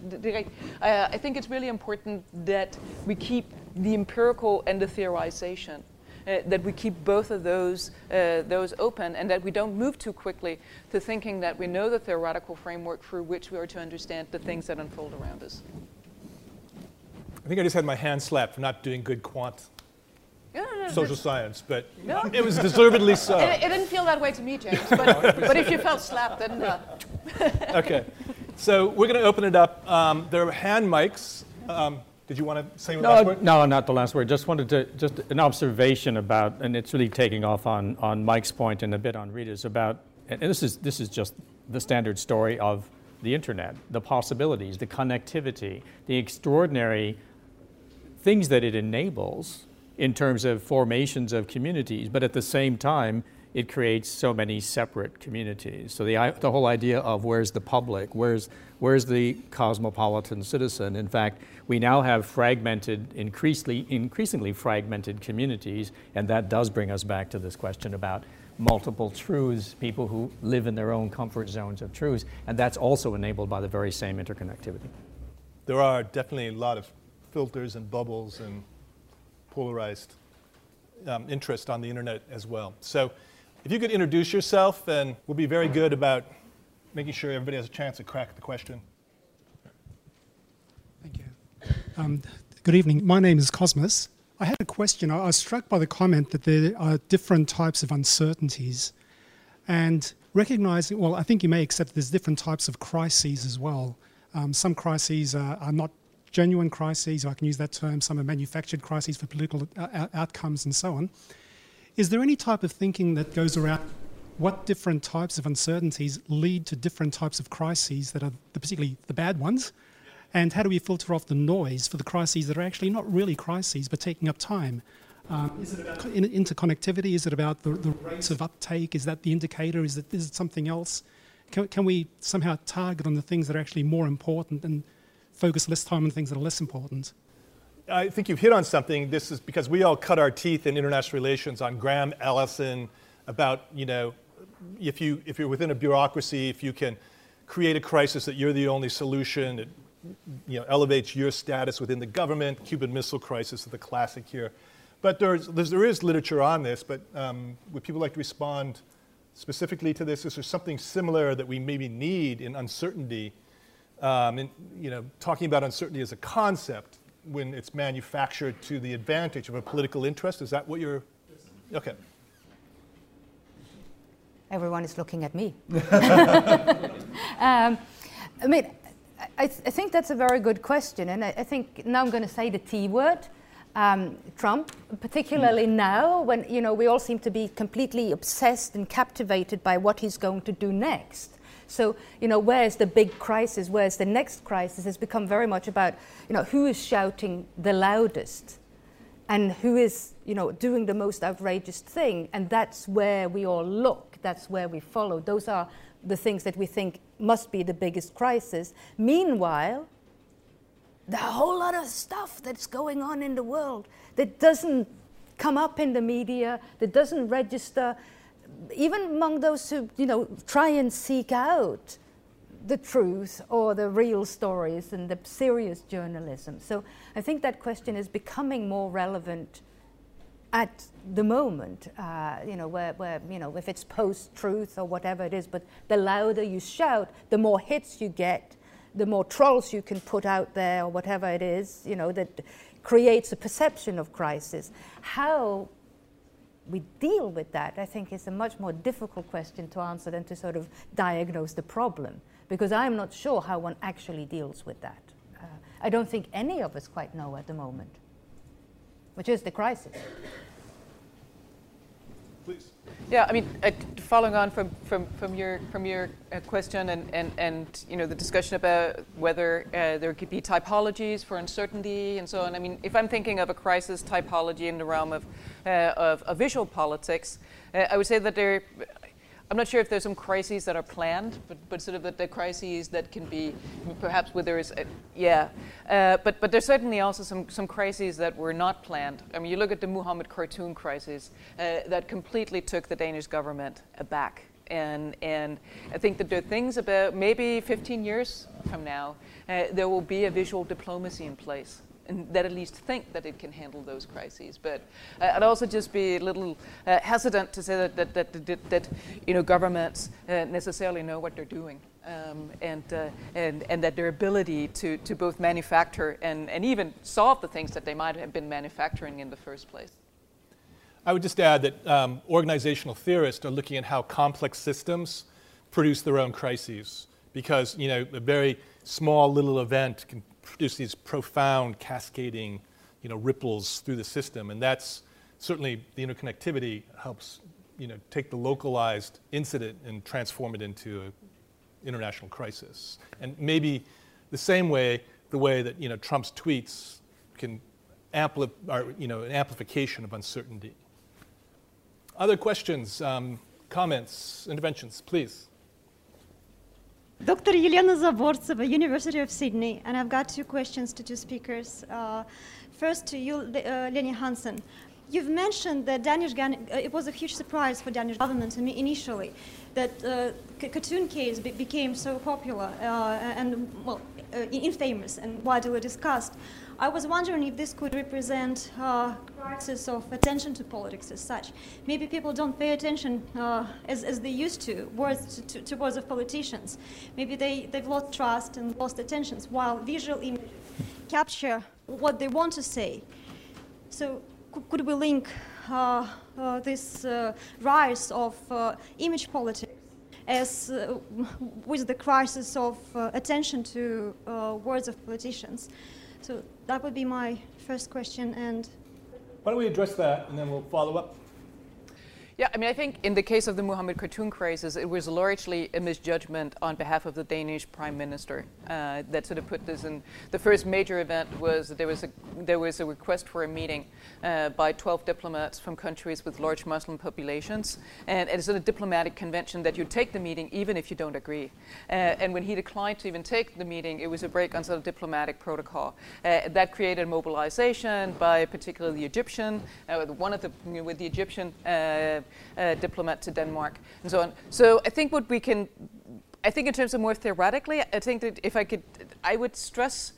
I, I think it's really important that we keep the empirical and the theorization. Uh, that we keep both of those, uh, those open and that we don't move too quickly to thinking that we know the theoretical framework through which we are to understand the things that unfold around us. I think I just had my hand slapped for not doing good quant no, no, no, social science, but No. it was deservedly so. It, it didn't feel that way to me, James. But, but if you felt slapped, then. Uh, okay, so we're going to open it up. Um, there are hand mics. Um, did you want to say one last No, word? no, not the last word. Just wanted to, just an observation about, and it's really taking off on, on Mike's point and a bit on Rita's about, and this is, this is just the standard story of the internet, the possibilities, the connectivity, the extraordinary things that it enables in terms of formations of communities, but at the same time, it creates so many separate communities. So the, the whole idea of where's the public, where's, where's the cosmopolitan citizen, in fact, we now have fragmented, increasingly, increasingly fragmented communities, and that does bring us back to this question about multiple truths, people who live in their own comfort zones of truths, and that's also enabled by the very same interconnectivity. There are definitely a lot of filters and bubbles and polarized um, interest on the internet as well. So if you could introduce yourself, and we'll be very good about making sure everybody has a chance to crack the question. Thank you. Um, good evening. My name is Cosmos. I had a question. I was struck by the comment that there are different types of uncertainties. And recognizing, well, I think you may accept there's different types of crises as well. Um, some crises are, are not genuine crises, I can use that term, some are manufactured crises for political uh, outcomes and so on. Is there any type of thinking that goes around what different types of uncertainties lead to different types of crises that are the, particularly the bad ones? And how do we filter off the noise for the crises that are actually not really crises but taking up time? Um, is it about interconnectivity? Is it about the, the rates of uptake? Is that the indicator? Is it, is it something else? Can, can we somehow target on the things that are actually more important and focus less time on things that are less important. I think you've hit on something. This is because we all cut our teeth in international relations on Graham Allison about, you know, if, you, if you're within a bureaucracy, if you can create a crisis that you're the only solution, it you know, elevates your status within the government. Cuban Missile Crisis is the classic here. But there's, there's there is literature on this, but um, would people like to respond specifically to this? Is there something similar that we maybe need in uncertainty um, and, you know, talking about uncertainty as a concept when it's manufactured to the advantage of a political interest. Is that what you're? Okay. Everyone is looking at me. um, I mean, I, th- I, think that's a very good question, and I, I think now I'm going to say the T word. Um, Trump, particularly mm. now when you know we all seem to be completely obsessed and captivated by what he's going to do next. So, you know, where's the big crisis? Where's the next crisis? Has become very much about, you know, who is shouting the loudest and who is, you know, doing the most outrageous thing. And that's where we all look. That's where we follow. Those are the things that we think must be the biggest crisis. Meanwhile, a whole lot of stuff that's going on in the world that doesn't come up in the media, that doesn't register, even among those who, you know, try and seek out the truth or the real stories and the serious journalism. So I think that question is becoming more relevant at the moment, uh, you know, where, where, you know, if it's post-truth or whatever it is, but the louder you shout, the more hits you get, the more trolls you can put out there or whatever it is, you know, that creates a perception of crisis. How we deal with that, I think is a much more difficult question to answer than to sort of diagnose the problem, because I'm not sure how one actually deals with that. Uh, I don't think any of us quite know at the moment, which is the crisis. Please. Yeah, I mean, uh, following on from, from, from your from your uh, question and, and, and you know the discussion about whether uh, there could be typologies for uncertainty and so on. I mean, if I'm thinking of a crisis typology in the realm of uh, of, of, visual politics, uh, I would say that there I'm not sure if there's some crises that are planned, but, but sort of the, the crises that can be perhaps where there is, a, yeah. Uh, but, but there's certainly also some, some crises that were not planned. I mean, you look at the Muhammad cartoon crisis uh, that completely took the Danish government aback. And, and I think that there are things about maybe 15 years from now, uh, there will be a visual diplomacy in place and that at least think that it can handle those crises. But uh, I'd also just be a little uh, hesitant to say that, that, that, that, that you know, governments uh, necessarily know what they're doing. Um, and, uh, and, and that their ability to, to both manufacture and, and even solve the things that they might have been manufacturing in the first place. I would just add that um, organizational theorists are looking at how complex systems produce their own crises because you know a very small little event can produce these profound cascading you know, ripples through the system. And that's certainly the interconnectivity helps you know, take the localized incident and transform it into an international crisis. And maybe the same way, the way that you know, Trump's tweets can amplify, you know, an amplification of uncertainty. Other questions, um, comments, interventions, please. Dr. Yelena Zabortseva, University of Sydney, and I've got two questions to two speakers. Uh, first to you, uh, Lene Hansen. You've mentioned that Danish, uh, it was a huge surprise for Danish government initially that uh, cartoon case be became so popular uh, and, well, uh, infamous and widely discussed. I was wondering if this could represent a crisis of attention to politics as such. Maybe people don't pay attention uh, as, as they used to, words to, to, to, words of politicians. Maybe they, they've lost trust and lost attentions, while visual images capture what they want to say. So could we link uh, uh, this uh, rise of uh, image politics as uh, with the crisis of attention to words of politicians? So that would be my first question. And why don't we address that and then we'll follow up? Yeah, I mean, I think in the case of the Muhammad cartoon crisis, it was largely a misjudgment on behalf of the Danish prime minister uh, that sort of put this in. The first major event was there was a there was a request for a meeting uh, by 12 diplomats from countries with large Muslim populations, and it's a diplomatic convention that you take the meeting even if you don't agree. Uh, and when he declined to even take the meeting, it was a break on sort of diplomatic protocol. Uh, that created mobilization by particularly the Egyptian, uh, one of the with the Egyptian uh, diplomat to Denmark, and so on. So I think what we can, I think in terms of more theoretically, I think that if I could, I would stress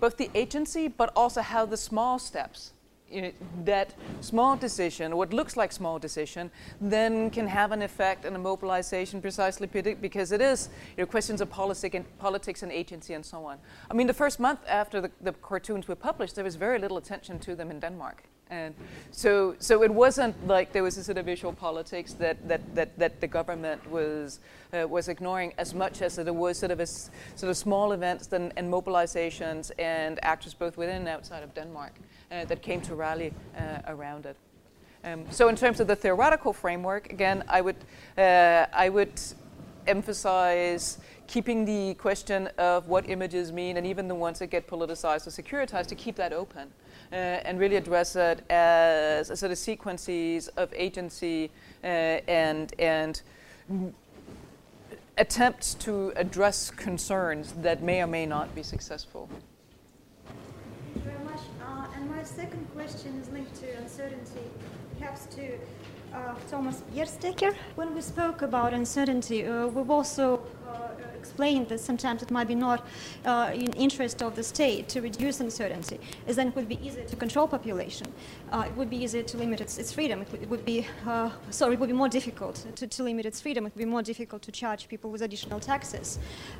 both the agency, but also how the small steps you know, that small decision, what looks like small decision, then can have an effect and a mobilization precisely because it is you know, questions of policy and politics and agency and so on. I mean, the first month after the, the cartoons were published, there was very little attention to them in Denmark. And so, so it wasn't like there was a sort of visual politics that, that, that, that the government was, uh, was ignoring as much as there was sort of a, sort of small events and, and mobilizations and actors both within and outside of Denmark uh, that came to rally uh, around it. Um, so in terms of the theoretical framework, again, I would, uh, I would emphasize keeping the question of what images mean and even the ones that get politicized or securitized to keep that open and really address it as a sort of sequences of agency uh, and and attempts to address concerns that may or may not be successful. Thank you very much. Uh, and my second question is linked to uncertainty, perhaps to uh, Thomas Biersteker. When we spoke about uncertainty, uh, we've also uh, explained that sometimes it might be not uh, in interest of the state to reduce uncertainty, as then it would be easier to control population. Uh, it would be easier to limit its, its freedom. It would, it would be, uh, sorry, it would be more difficult to, to limit its freedom. It would be more difficult to charge people with additional taxes.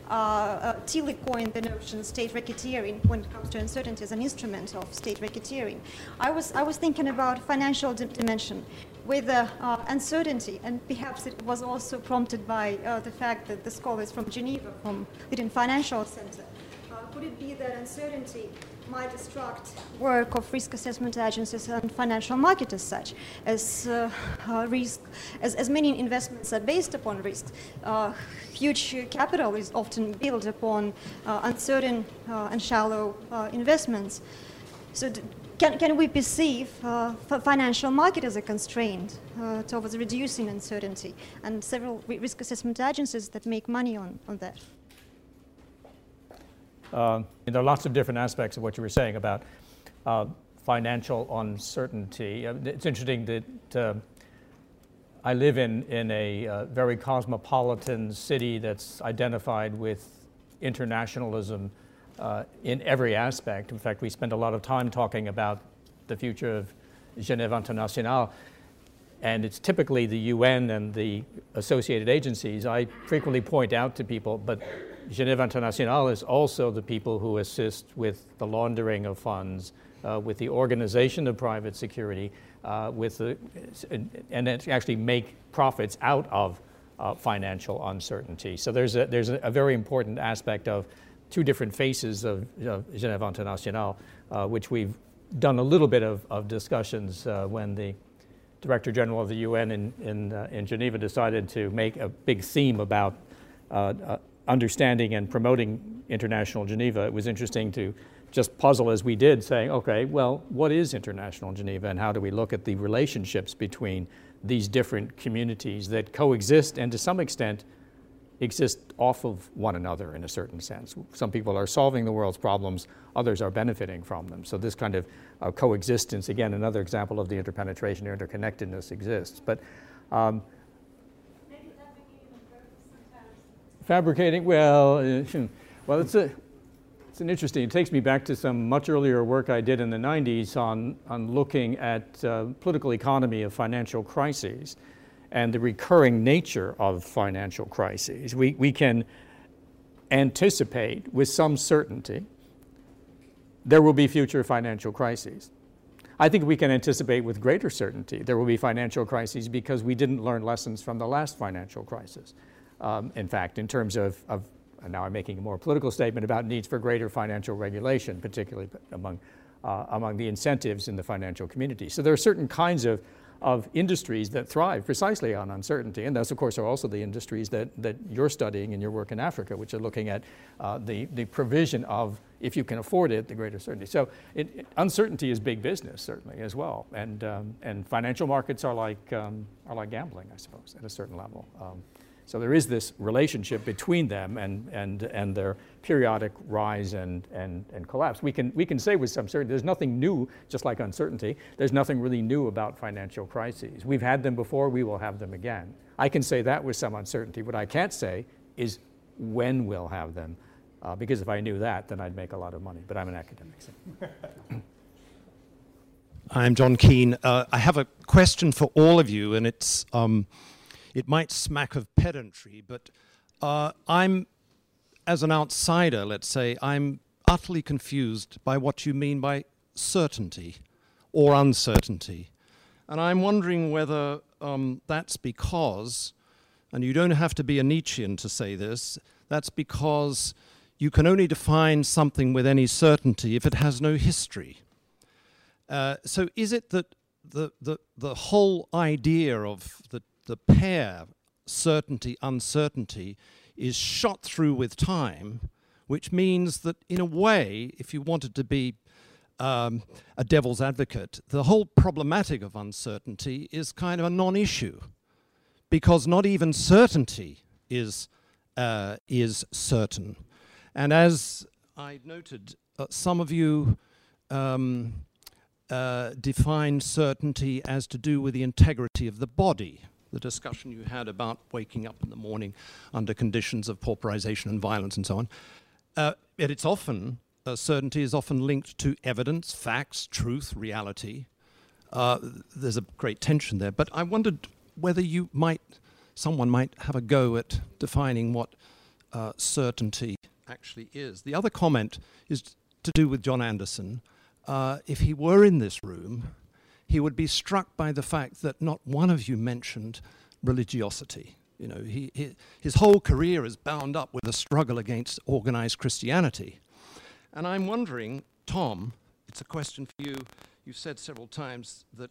Uh, uh, Tilly coined the notion state racketeering when it comes to uncertainty as an instrument of state racketeering. I was, I was thinking about financial dimension with uh, uncertainty, and perhaps it was also prompted by uh, the fact that the scholars from Geneva, from within Financial Center. Uh, could it be that uncertainty might distract work of risk assessment agencies and financial market as such, as uh, uh, risk, as, as many investments are based upon risk. Uh, huge capital is often built upon uncertain and shallow investments. So can, can we perceive uh, financial market as a constraint uh, towards reducing uncertainty and several risk assessment agencies that make money on, on that? Uh, there are lots of different aspects of what you were saying about uh, financial uncertainty. Uh, it's interesting that uh, I live in, in a very cosmopolitan city that's identified with internationalism uh, in every aspect. In fact, we spend a lot of time talking about the future of Genève International, and it's typically the UN and the associated agencies. I frequently point out to people, but Genève International is also the people who assist with the laundering of funds, uh, with the organization of private security, uh, with the, and actually make profits out of uh, financial uncertainty. So there's a, there's a, a very important aspect of two different faces of, of Genève Internationale, uh, which we've done a little bit of, of discussions uh, when the Director General of the UN in, in, uh, in Geneva decided to make a big theme about uh, uh, understanding and promoting international Geneva. It was interesting to just puzzle as we did, saying, okay, well, what is international Geneva and how do we look at the relationships between these different communities that coexist and to some extent exist off of one another in a certain sense. Some people are solving the world's problems, others are benefiting from them. So this kind of uh, coexistence, again, another example of the interpenetration or interconnectedness exists. But um, fabricating, well, uh, well, it's a, it's an interesting, it takes me back to some much earlier work I did in the 90s on, on looking at uh, political economy of financial crises and the recurring nature of financial crises. We, we can anticipate with some certainty there will be future financial crises. I think we can anticipate with greater certainty there will be financial crises because we didn't learn lessons from the last financial crisis. Um, in fact, in terms of, of now I'm making a more political statement about needs for greater financial regulation, particularly among, uh, among the incentives in the financial community. So there are certain kinds of of industries that thrive precisely on uncertainty. And those, of course, are also the industries that, that you're studying in your work in Africa, which are looking at uh, the, the provision of, if you can afford it, the greater certainty. So it, it, uncertainty is big business, certainly, as well. And, um, and financial markets are like, um, are like gambling, I suppose, at a certain level. Um, so there is this relationship between them and, and, and their periodic rise and, and, and collapse. We can, we can say with some certainty there's nothing new, just like uncertainty, there's nothing really new about financial crises. We've had them before, we will have them again. I can say that with some uncertainty. What I can't say is when we'll have them, uh, because if I knew that, then I'd make a lot of money. But I'm an academic. So. I'm John Keane. Uh, I have a question for all of you, and it's. Um, it might smack of pedantry, but uh, I'm, as an outsider, let's say, I'm utterly confused by what you mean by certainty or uncertainty. And I'm wondering whether um, that's because, and you don't have to be a Nietzschean to say this, that's because you can only define something with any certainty if it has no history. Uh, so is it that the, the, the whole idea of the the pair certainty uncertainty is shot through with time, which means that in a way, if you wanted to be um, a devil's advocate, the whole problematic of uncertainty is kind of a non-issue, because not even certainty is uh, is certain. And as I noted, uh, some of you um, uh, define certainty as to do with the integrity of the body the discussion you had about waking up in the morning under conditions of pauperization and violence and so on. Uh, yet it's often, uh, certainty is often linked to evidence, facts, truth, reality. Uh, there's a great tension there. But I wondered whether you might, someone might have a go at defining what uh, certainty actually is. The other comment is to do with John Anderson. Uh, if he were in this room, he would be struck by the fact that not one of you mentioned religiosity. You know, he, he, his whole career is bound up with a struggle against organized Christianity. And I'm wondering, Tom, it's a question for you. You've said several times that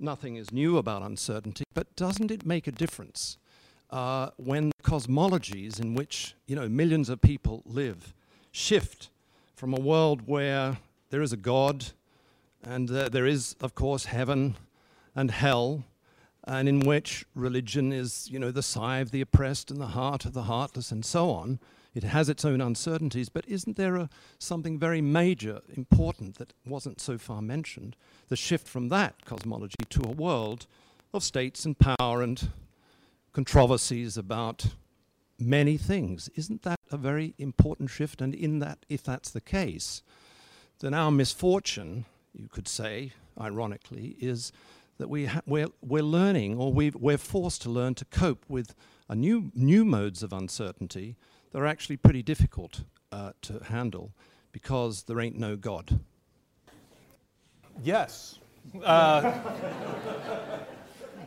nothing is new about uncertainty, but doesn't it make a difference uh, when cosmologies in which you know millions of people live shift from a world where there is a God and uh, there is, of course, heaven and hell, and in which religion is, you know, the sigh of the oppressed and the heart of the heartless and so on. It has its own uncertainties, but isn't there a, something very major, important that wasn't so far mentioned? The shift from that cosmology to a world of states and power and controversies about many things. Isn't that a very important shift? And in that, if that's the case, then our misfortune, you could say, ironically, is that we ha- we're, we're learning or we we're forced to learn to cope with a new, new modes of uncertainty that are actually pretty difficult uh, to handle because there ain't no God. Yes. Uh,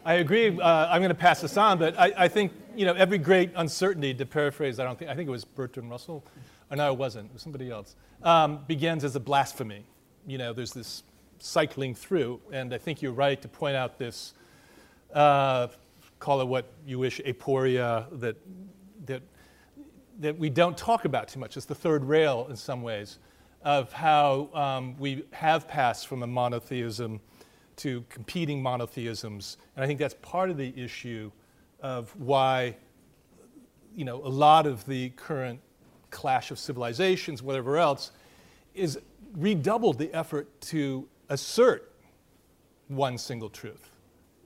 I agree. Uh, I'm going to pass this on, but I, I, think you know every great uncertainty. To paraphrase, I don't think I think it was Bertrand Russell. Or no, it wasn't. It was somebody else. Um, begins as a blasphemy. You know, there's this cycling through, and I think you're right to point out this. Uh, call it what you wish, aporia that that that we don't talk about too much. It's the third rail in some ways of how um, we have passed from a monotheism to competing monotheisms. And I think that's part of the issue of why, you know, a lot of the current clash of civilizations, whatever else, is redoubled the effort to assert one single truth.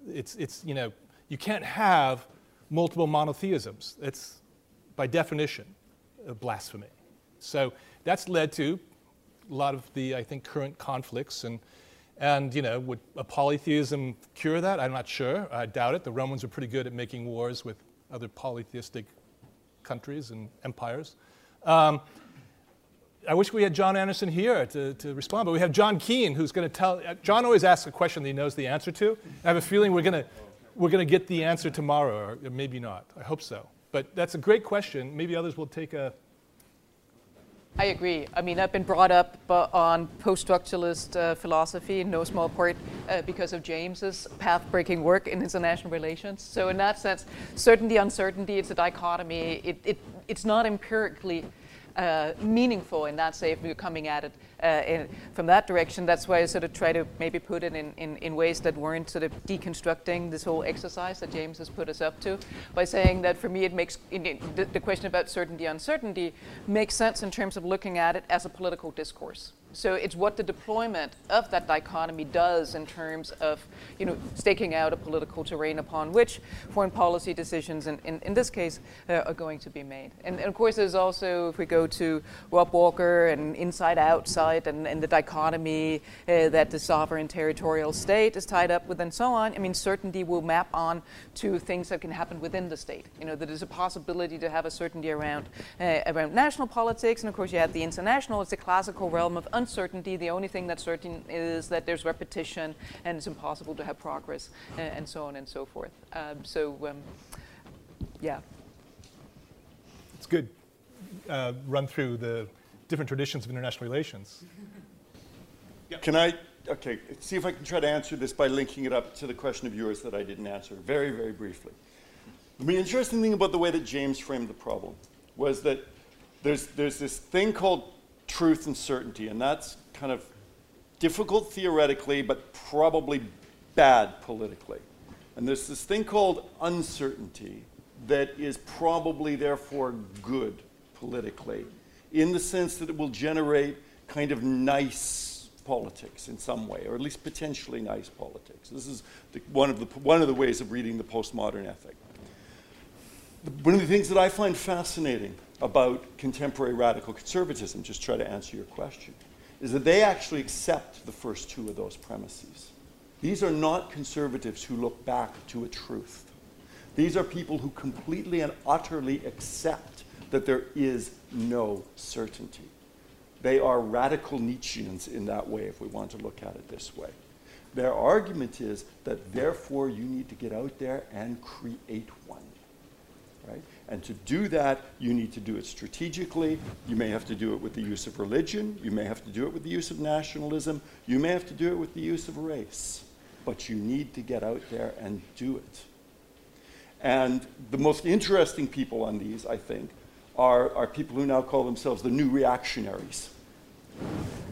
It's, it's you know, you can't have multiple monotheisms. It's, by definition, blasphemy. So that's led to a lot of the, I think, current conflicts and and, you know, would a polytheism cure that? I'm not sure. I doubt it. The Romans were pretty good at making wars with other polytheistic countries and empires. Um, I wish we had John Anderson here to, to respond, but we have John Keane who's going to tell. John always asks a question that he knows the answer to. I have a feeling we're going to we're going to get the answer tomorrow, or maybe not. I hope so. But that's a great question. Maybe others will take a I agree. I mean, I've been brought up on post-structuralist uh, philosophy in no small part uh, because of James's path-breaking work in international relations. So in that sense, certainty, uncertainty, it's a dichotomy. It, it, it's not empirically uh, meaningful in that say if we're coming at it uh, in, from that direction. That's why I sort of try to maybe put it in, in, in, ways that weren't sort of deconstructing this whole exercise that James has put us up to by saying that for me it makes the, the question about certainty uncertainty makes sense in terms of looking at it as a political discourse. So it's what the deployment of that dichotomy does in terms of, you know, staking out a political terrain upon which foreign policy decisions, in, in, in this case, uh, are going to be made. And, and, of course, there's also, if we go to Rob Walker and inside outside and, and the dichotomy uh, that the sovereign territorial state is tied up with and so on, I mean, certainty will map on to things that can happen within the state. You know, that there's a possibility to have a certainty around, uh, around national politics, and of course, you have the international, it's the classical realm of uncertainty. The only thing that's certain is that there's repetition and it's impossible to have progress and, uh, and so on and so forth. Um, so, um, yeah. It's good. Uh, run through the different traditions of international relations. Can I, okay, see if I can try to answer this by linking it up to the question of yours that I didn't answer very, very briefly. The interesting thing about the way that James framed the problem was that there's, there's this thing called truth and certainty, and that's kind of difficult theoretically, but probably bad politically. And there's this thing called uncertainty that is probably therefore good politically, in the sense that it will generate kind of nice politics in some way, or at least potentially nice politics. This is the, one, of the, one of the ways of reading the postmodern ethic. One of the things that I find fascinating about contemporary radical conservatism, just try to answer your question, is that they actually accept the first two of those premises. These are not conservatives who look back to a truth. These are people who completely and utterly accept that there is no certainty. They are radical Nietzscheans in that way, if we want to look at it this way. Their argument is that therefore you need to get out there and create one. Right? And to do that, you need to do it strategically. You may have to do it with the use of religion. You may have to do it with the use of nationalism. You may have to do it with the use of race. But you need to get out there and do it. And the most interesting people on these, I think, are, are people who now call themselves the new reactionaries.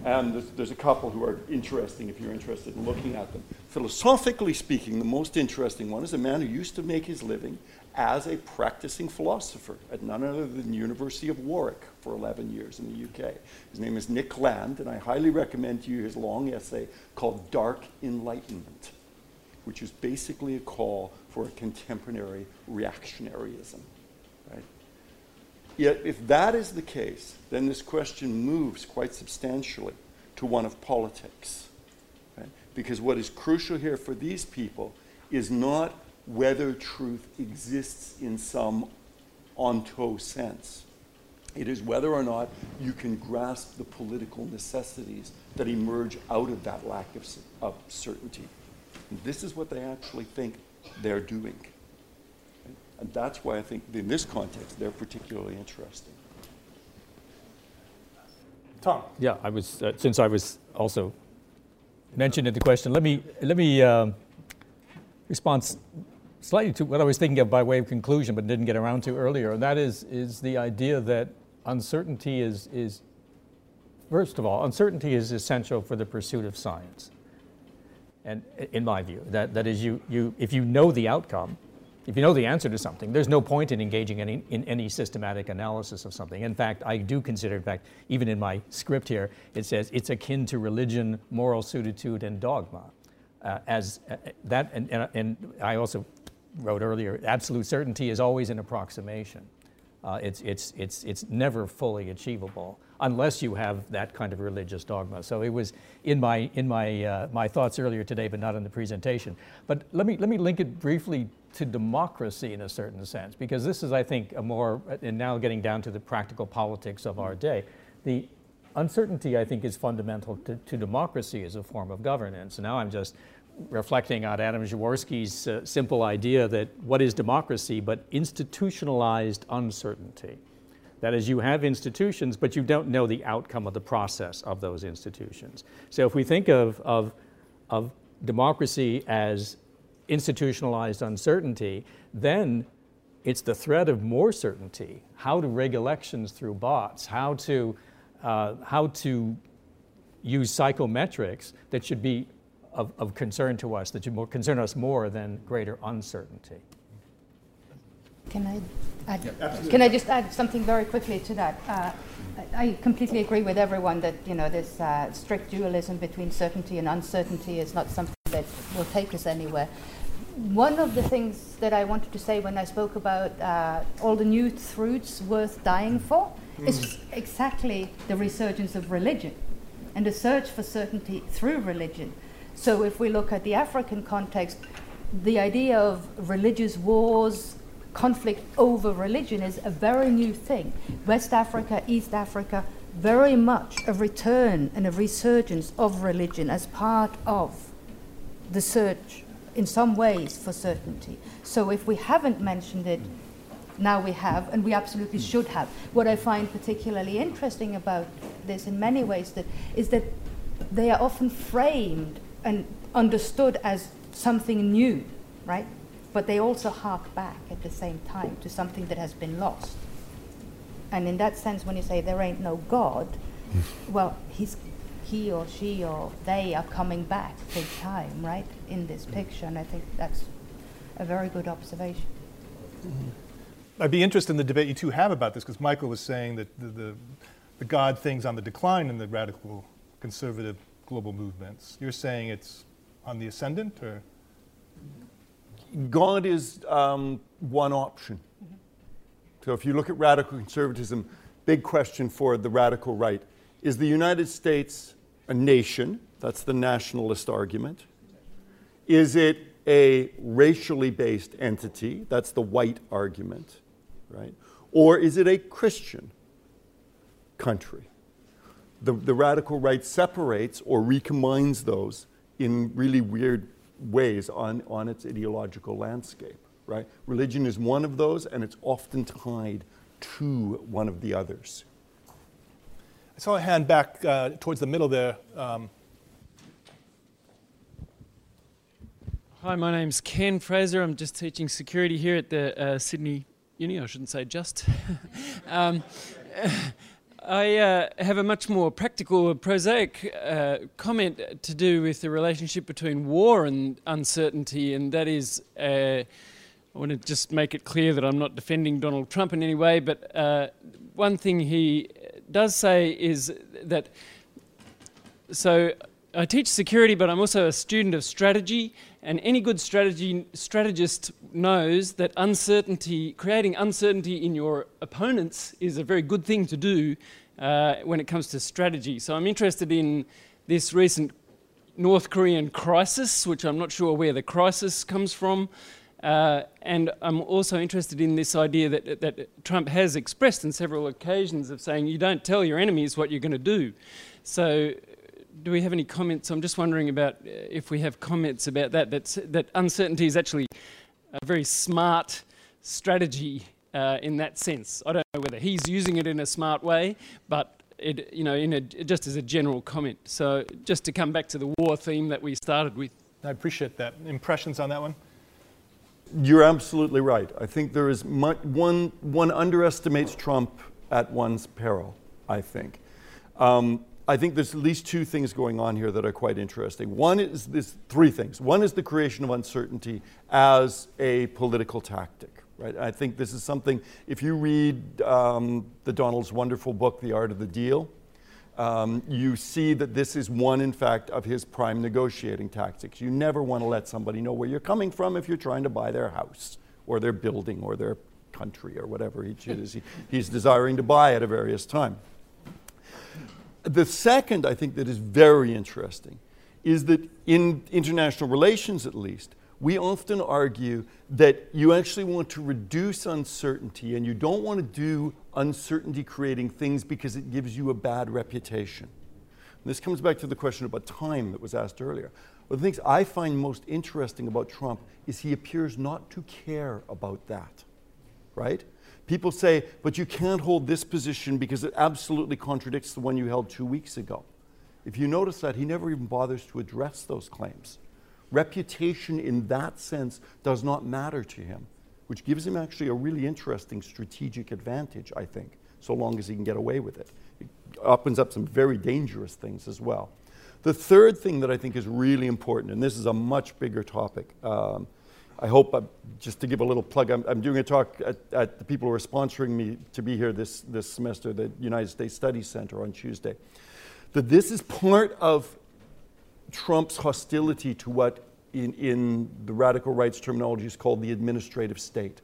And there's, there's, a couple who are interesting if you're interested in looking at them. Philosophically speaking, the most interesting one is a man who used to make his living as a practicing philosopher at none other than the University of Warwick for 11 years in the UK. His name is Nick Land, and I highly recommend to you his long essay called Dark Enlightenment, which is basically a call for a contemporary reactionaryism. Yet, if that is the case, then this question moves quite substantially to one of politics. Right? Because what is crucial here for these people is not whether truth exists in some onto sense. It is whether or not you can grasp the political necessities that emerge out of that lack of, of certainty. And this is what they actually think they're doing. And that's why I think in this context they're particularly interesting. Tom. Yeah, I was uh, since I was also mentioned in the question. Let me let me uh, respond slightly to what I was thinking of by way of conclusion, but didn't get around to earlier, and that is, is the idea that uncertainty is, is, first of all, uncertainty is essential for the pursuit of science. And in my view, that, that is, you, you, if you know the outcome, if you know the answer to something, there's no point in engaging any, in any systematic analysis of something. In fact, I do consider, in fact, even in my script here, it says it's akin to religion, moral suititude, and dogma. Uh, as uh, that, and, and, and I also wrote earlier, absolute certainty is always an approximation. Uh, it's, it's, it's, it's never fully achievable unless you have that kind of religious dogma. So it was in my, in my, uh, my thoughts earlier today, but not in the presentation. But let me, let me link it briefly to democracy in a certain sense, because this is, I think, a more, and now getting down to the practical politics of our day. The uncertainty, I think, is fundamental to, to democracy as a form of governance. Now I'm just reflecting on Adam Przeworski's uh, simple idea that what is democracy but institutionalized uncertainty. That is, you have institutions, but you don't know the outcome of the process of those institutions. So if we think of, of, of democracy as institutionalized uncertainty, then it's the threat of more certainty. How to rig elections through bots, how to, uh, how to use psychometrics that should be of, of concern to us, that should more, concern us more than greater uncertainty. Can I, add, yeah, can I just add something very quickly to that? Uh, I completely agree with everyone that you know this uh, strict dualism between certainty and uncertainty is not something that will take us anywhere. One of the things that I wanted to say when I spoke about uh, all the new truths worth dying for mm. is exactly the resurgence of religion and the search for certainty through religion. So if we look at the African context, the idea of religious wars, conflict over religion is a very new thing. West Africa, East Africa, very much a return and a resurgence of religion as part of the search in some ways for certainty. So if we haven't mentioned it, now we have, and we absolutely hmm. should have. What I find particularly interesting about this in many ways that is that they are often framed and understood as something new, right? But they also hark back at the same time to something that has been lost. And in that sense, when you say there ain't no God, hmm. well, he's, he or she or they are coming back big time, right, in this picture. And I think that's a very good observation. Mm-hmm. I'd be interested in the debate you two have about this, because Michael was saying that the, the, the God thing's on the decline in the radical conservative global movements. You're saying it's on the ascendant, or? God is um, one option. Mm-hmm. So if you look at radical conservatism, big question for the radical right is the United States a nation? That's the nationalist argument. Is it a racially based entity? That's the white argument, right? Or is it a Christian country? the, the radical right separates or recombines those in really weird ways on, on its ideological landscape, right? Religion is one of those, and it's often tied to one of the others. I saw a hand back uh, towards the middle there. Um, Hi, my name's Ken Fraser. I'm just teaching security here at the uh, Sydney Uni. I shouldn't say just. um, I uh, have a much more practical, prosaic uh, comment to do with the relationship between war and uncertainty, and that is. Uh, I want to just make it clear that I'm not defending Donald Trump in any way, but uh, one thing he does say is that. So I teach security, but I'm also a student of strategy, and any good strategy strategist knows that uncertainty, creating uncertainty in your opponents, is a very good thing to do uh, when it comes to strategy. So I'm interested in this recent North Korean crisis, which I'm not sure where the crisis comes from. Uh, and I'm also interested in this idea that, that Trump has expressed on several occasions of saying you don't tell your enemies what you're going to do. So do we have any comments? I'm just wondering about uh, if we have comments about that. That uncertainty is actually a very smart strategy uh, in that sense. I don't know whether he's using it in a smart way, but it, you know, in a, just as a general comment. So just to come back to the war theme that we started with. I appreciate that. Impressions on that one? You're absolutely right. I think there is much, one, one underestimates Trump at one's peril, I think. Um, I think there's at least two things going on here that are quite interesting. One is this three things. One is the creation of uncertainty as a political tactic. Right? I think this is something, if you read um, the Donald's wonderful book, The Art of the Deal, um, you see that this is one, in fact, of his prime negotiating tactics. You never want to let somebody know where you're coming from if you're trying to buy their house or their building or their country or whatever he he, he's desiring to buy at a various time. The second, I think, that is very interesting is that in international relations, at least, we often argue that you actually want to reduce uncertainty and you don't want to do uncertainty creating things because it gives you a bad reputation. And this comes back to the question about time that was asked earlier. One of the things I find most interesting about Trump is he appears not to care about that, right? People say, but you can't hold this position because it absolutely contradicts the one you held two weeks ago. If you notice that, he never even bothers to address those claims. Reputation in that sense does not matter to him, which gives him actually a really interesting strategic advantage, I think, so long as he can get away with it. It opens up some very dangerous things as well. The third thing that I think is really important, and this is a much bigger topic, um, I hope, uh, just to give a little plug, I'm, I'm doing a talk at, at, the people who are sponsoring me to be here this, this semester, the United States Studies Center on Tuesday. That this is part of Trump's hostility to what in, in the radical rights terminology is called the administrative state.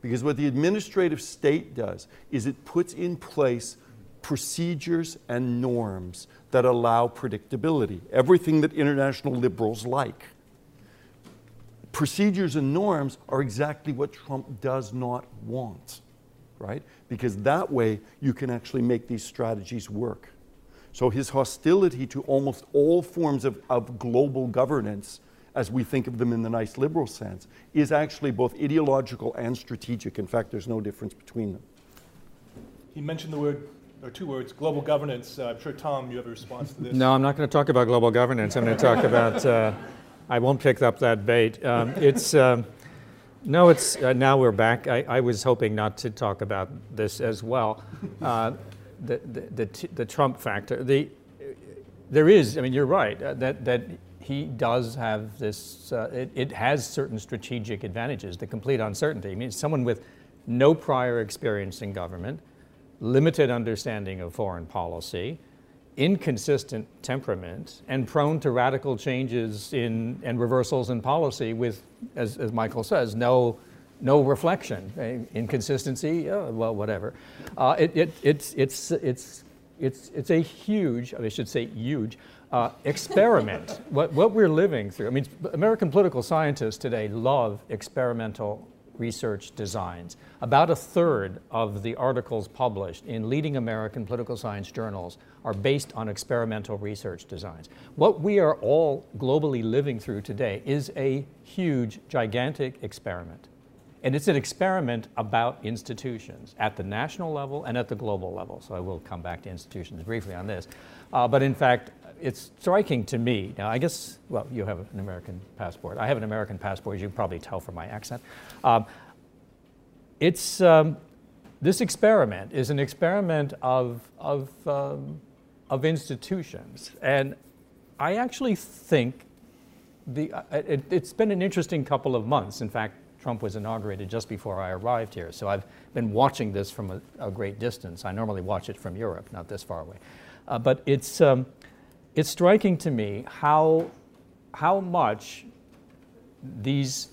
Because what the administrative state does is it puts in place procedures and norms that allow predictability, everything that international liberals like procedures and norms are exactly what Trump does not want, right? Because that way you can actually make these strategies work. So his hostility to almost all forms of, of global governance, as we think of them in the nice liberal sense, is actually both ideological and strategic. In fact, there's no difference between them. He mentioned the word or two words, global governance. Uh, I'm sure, Tom, you have a response to this. No, I'm not going to talk about global governance. I'm going to talk about uh, I won't pick up that bait. Um, it's um, no, it's uh, now we're back. I, I, was hoping not to talk about this as well. The, the, the, the, Trump factor. The, there is. I mean, you're right uh, that that he does have this. Uh, it, it, has certain strategic advantages. The complete uncertainty. I mean, someone with no prior experience in government, limited understanding of foreign policy inconsistent temperament and prone to radical changes in, and reversals in policy with, as, as Michael says, no, no reflection. Inconsistency, oh, well, whatever. Uh, it, it, it's, it's, it's, it's, it's a huge, I should say huge, uh, experiment. what, what we're living through, I mean, American political scientists today love experimental research designs. About a third of the articles published in leading American political science journals are based on experimental research designs. What we are all globally living through today is a huge, gigantic experiment. And it's an experiment about institutions at the national level and at the global level. So I will come back to institutions briefly on this. Uh, but in fact, it's striking to me. Now, I guess, well, you have an American passport. I have an American passport, as you can probably tell from my accent. Um, it's, um, this experiment is an experiment of, of, um, of institutions. And I actually think the, uh, it, it's been an interesting couple of months. In fact, Trump was inaugurated just before I arrived here. So I've been watching this from a, a great distance. I normally watch it from Europe, not this far away. Uh, but it's, um, it's striking to me how, how much these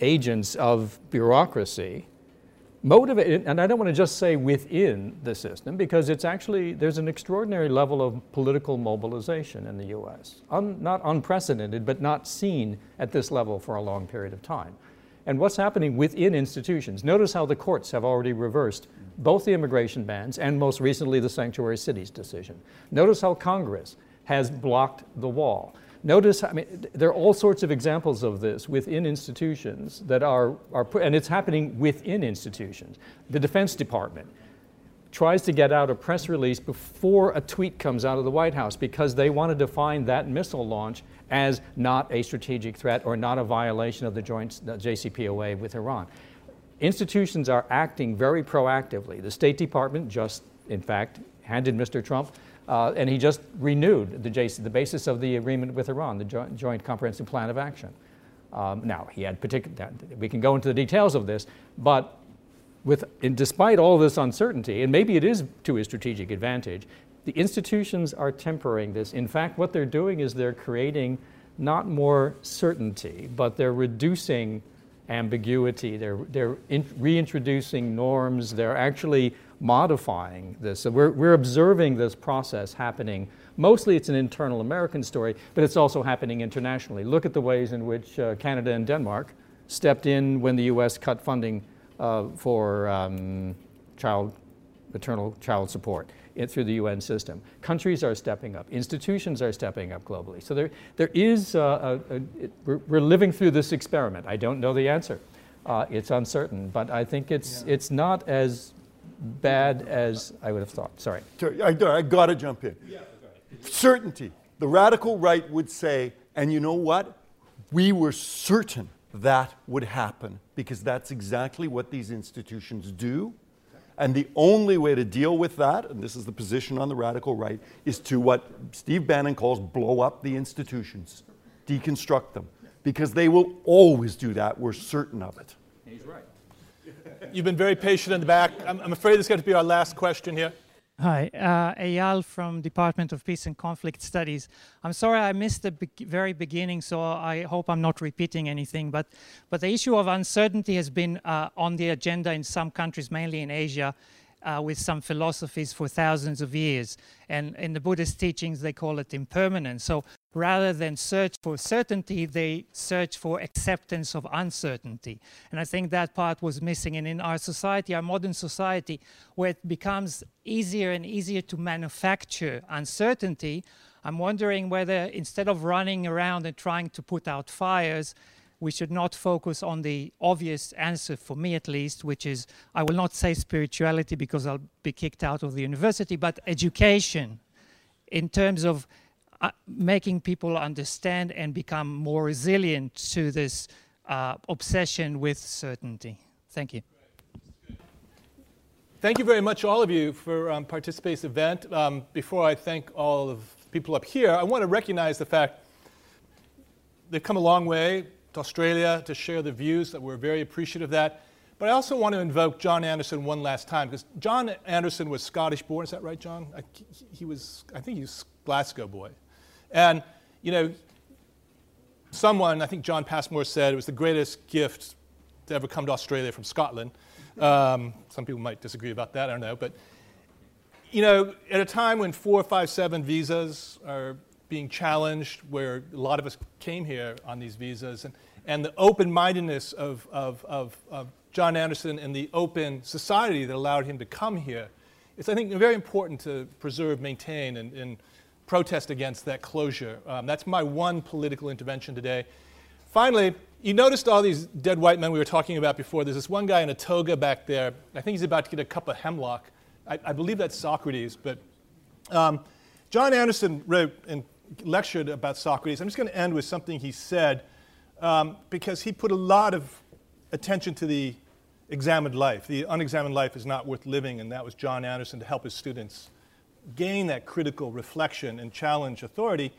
agents of bureaucracy motivate, and I don't want to just say within the system, because it's actually, there's an extraordinary level of political mobilization in the US. Un, not unprecedented, but not seen at this level for a long period of time. And what's happening within institutions? Notice how the courts have already reversed both the immigration bans and most recently the sanctuary cities decision. Notice how Congress has blocked the wall. Notice, I mean, there are all sorts of examples of this within institutions that are, are and it's happening within institutions. The Defense Department tries to get out a press release before a tweet comes out of the White House because they want to define that missile launch as not a strategic threat or not a violation of the joint JCPOA with Iran. Institutions are acting very proactively. The State Department just, in fact, handed Mr. Trump uh, and he just renewed the, JC, the basis of the agreement with Iran, the Joint, Joint Comprehensive Plan of Action. Um, now, he had particular, we can go into the details of this, but with, and despite all this uncertainty, and maybe it is to his strategic advantage, the institutions are tempering this. In fact, what they're doing is they're creating not more certainty, but they're reducing ambiguity. They're, they're in, reintroducing norms. They're actually modifying this. So we're, we're observing this process happening. Mostly it's an internal American story, but it's also happening internationally. Look at the ways in which uh, Canada and Denmark stepped in when the US cut funding for um, child, maternal child support it, through the UN system. Countries are stepping up. Institutions are stepping up globally. So there, there is, uh, a, a, it, we're, we're, living through this experiment. I don't know the answer. Uh, it's uncertain, but I think it's, yeah. it's not as bad as I would have thought. Sorry. I, I got to jump in. Yeah, Certainty. The radical right would say, and you know what? We were certain that would happen because that's exactly what these institutions do. And the only way to deal with that, and this is the position on the radical right, is to what Steve Bannon calls blow up the institutions, deconstruct them, because they will always do that. We're certain of it. He's right. You've been very patient in the back. I'm, I'm afraid this is going to be our last question here. Hi, uh, Eyal from Department of Peace and Conflict Studies. I'm sorry I missed the be very beginning, so I hope I'm not repeating anything. But, but the issue of uncertainty has been uh, on the agenda in some countries, mainly in Asia, uh, with some philosophies for thousands of years. And in the Buddhist teachings, they call it impermanence. So rather than search for certainty, they search for acceptance of uncertainty. And I think that part was missing. And in our society, our modern society, where it becomes easier and easier to manufacture uncertainty, I'm wondering whether instead of running around and trying to put out fires, we should not focus on the obvious answer, for me at least, which is I will not say spirituality because I'll be kicked out of the university, but education in terms of uh, making people understand and become more resilient to this uh, obsession with certainty. Thank you. Thank you very much, all of you, for um, participating in this event. Um, before I thank all of people up here, I want to recognize the fact they've come a long way to Australia to share the views that we're very appreciative of that. But I also want to invoke John Anderson one last time because John Anderson was Scottish born. Is that right, John? I, he was, I think he was Glasgow boy. And, you know, someone, I think John Passmore said it was the greatest gift to ever come to Australia from Scotland. Um, some people might disagree about that, I don't know. But, you know, at a time when 457 visas are being challenged, where a lot of us came here on these visas, and and the open mindedness of, of, of, of, John Anderson and the open society that allowed him to come here. It's, I think, very important to preserve, maintain, and, and protest against that closure. Um, that's my one political intervention today. Finally, you noticed all these dead white men we were talking about before. There's this one guy in a toga back there. I think he's about to get a cup of hemlock. I, I believe that's Socrates, but um, John Anderson wrote and lectured about Socrates. I'm just going to end with something he said um, because he put a lot of attention to the examined life. The unexamined life is not worth living, and that was John Anderson to help his students gain that critical reflection and challenge authority,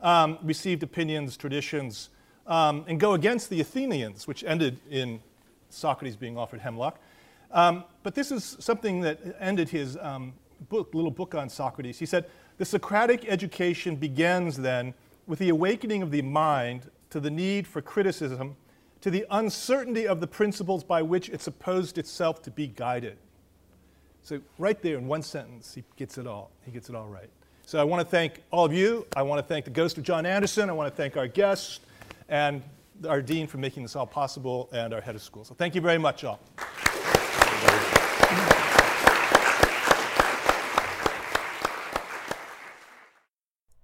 um, received opinions, traditions, um, and go against the Athenians, which ended in Socrates being offered hemlock. Um, but this is something that ended his um, book, little book on Socrates. He said, The Socratic education begins then with the awakening of the mind to the need for criticism, to the uncertainty of the principles by which it supposed itself to be guided. So, right there in one sentence, he gets it all. He gets it all right. So, I want to thank all of you. I want to thank the ghost of John Anderson. I want to thank our guests and our dean for making this all possible and our head of school. So, thank you very much, all.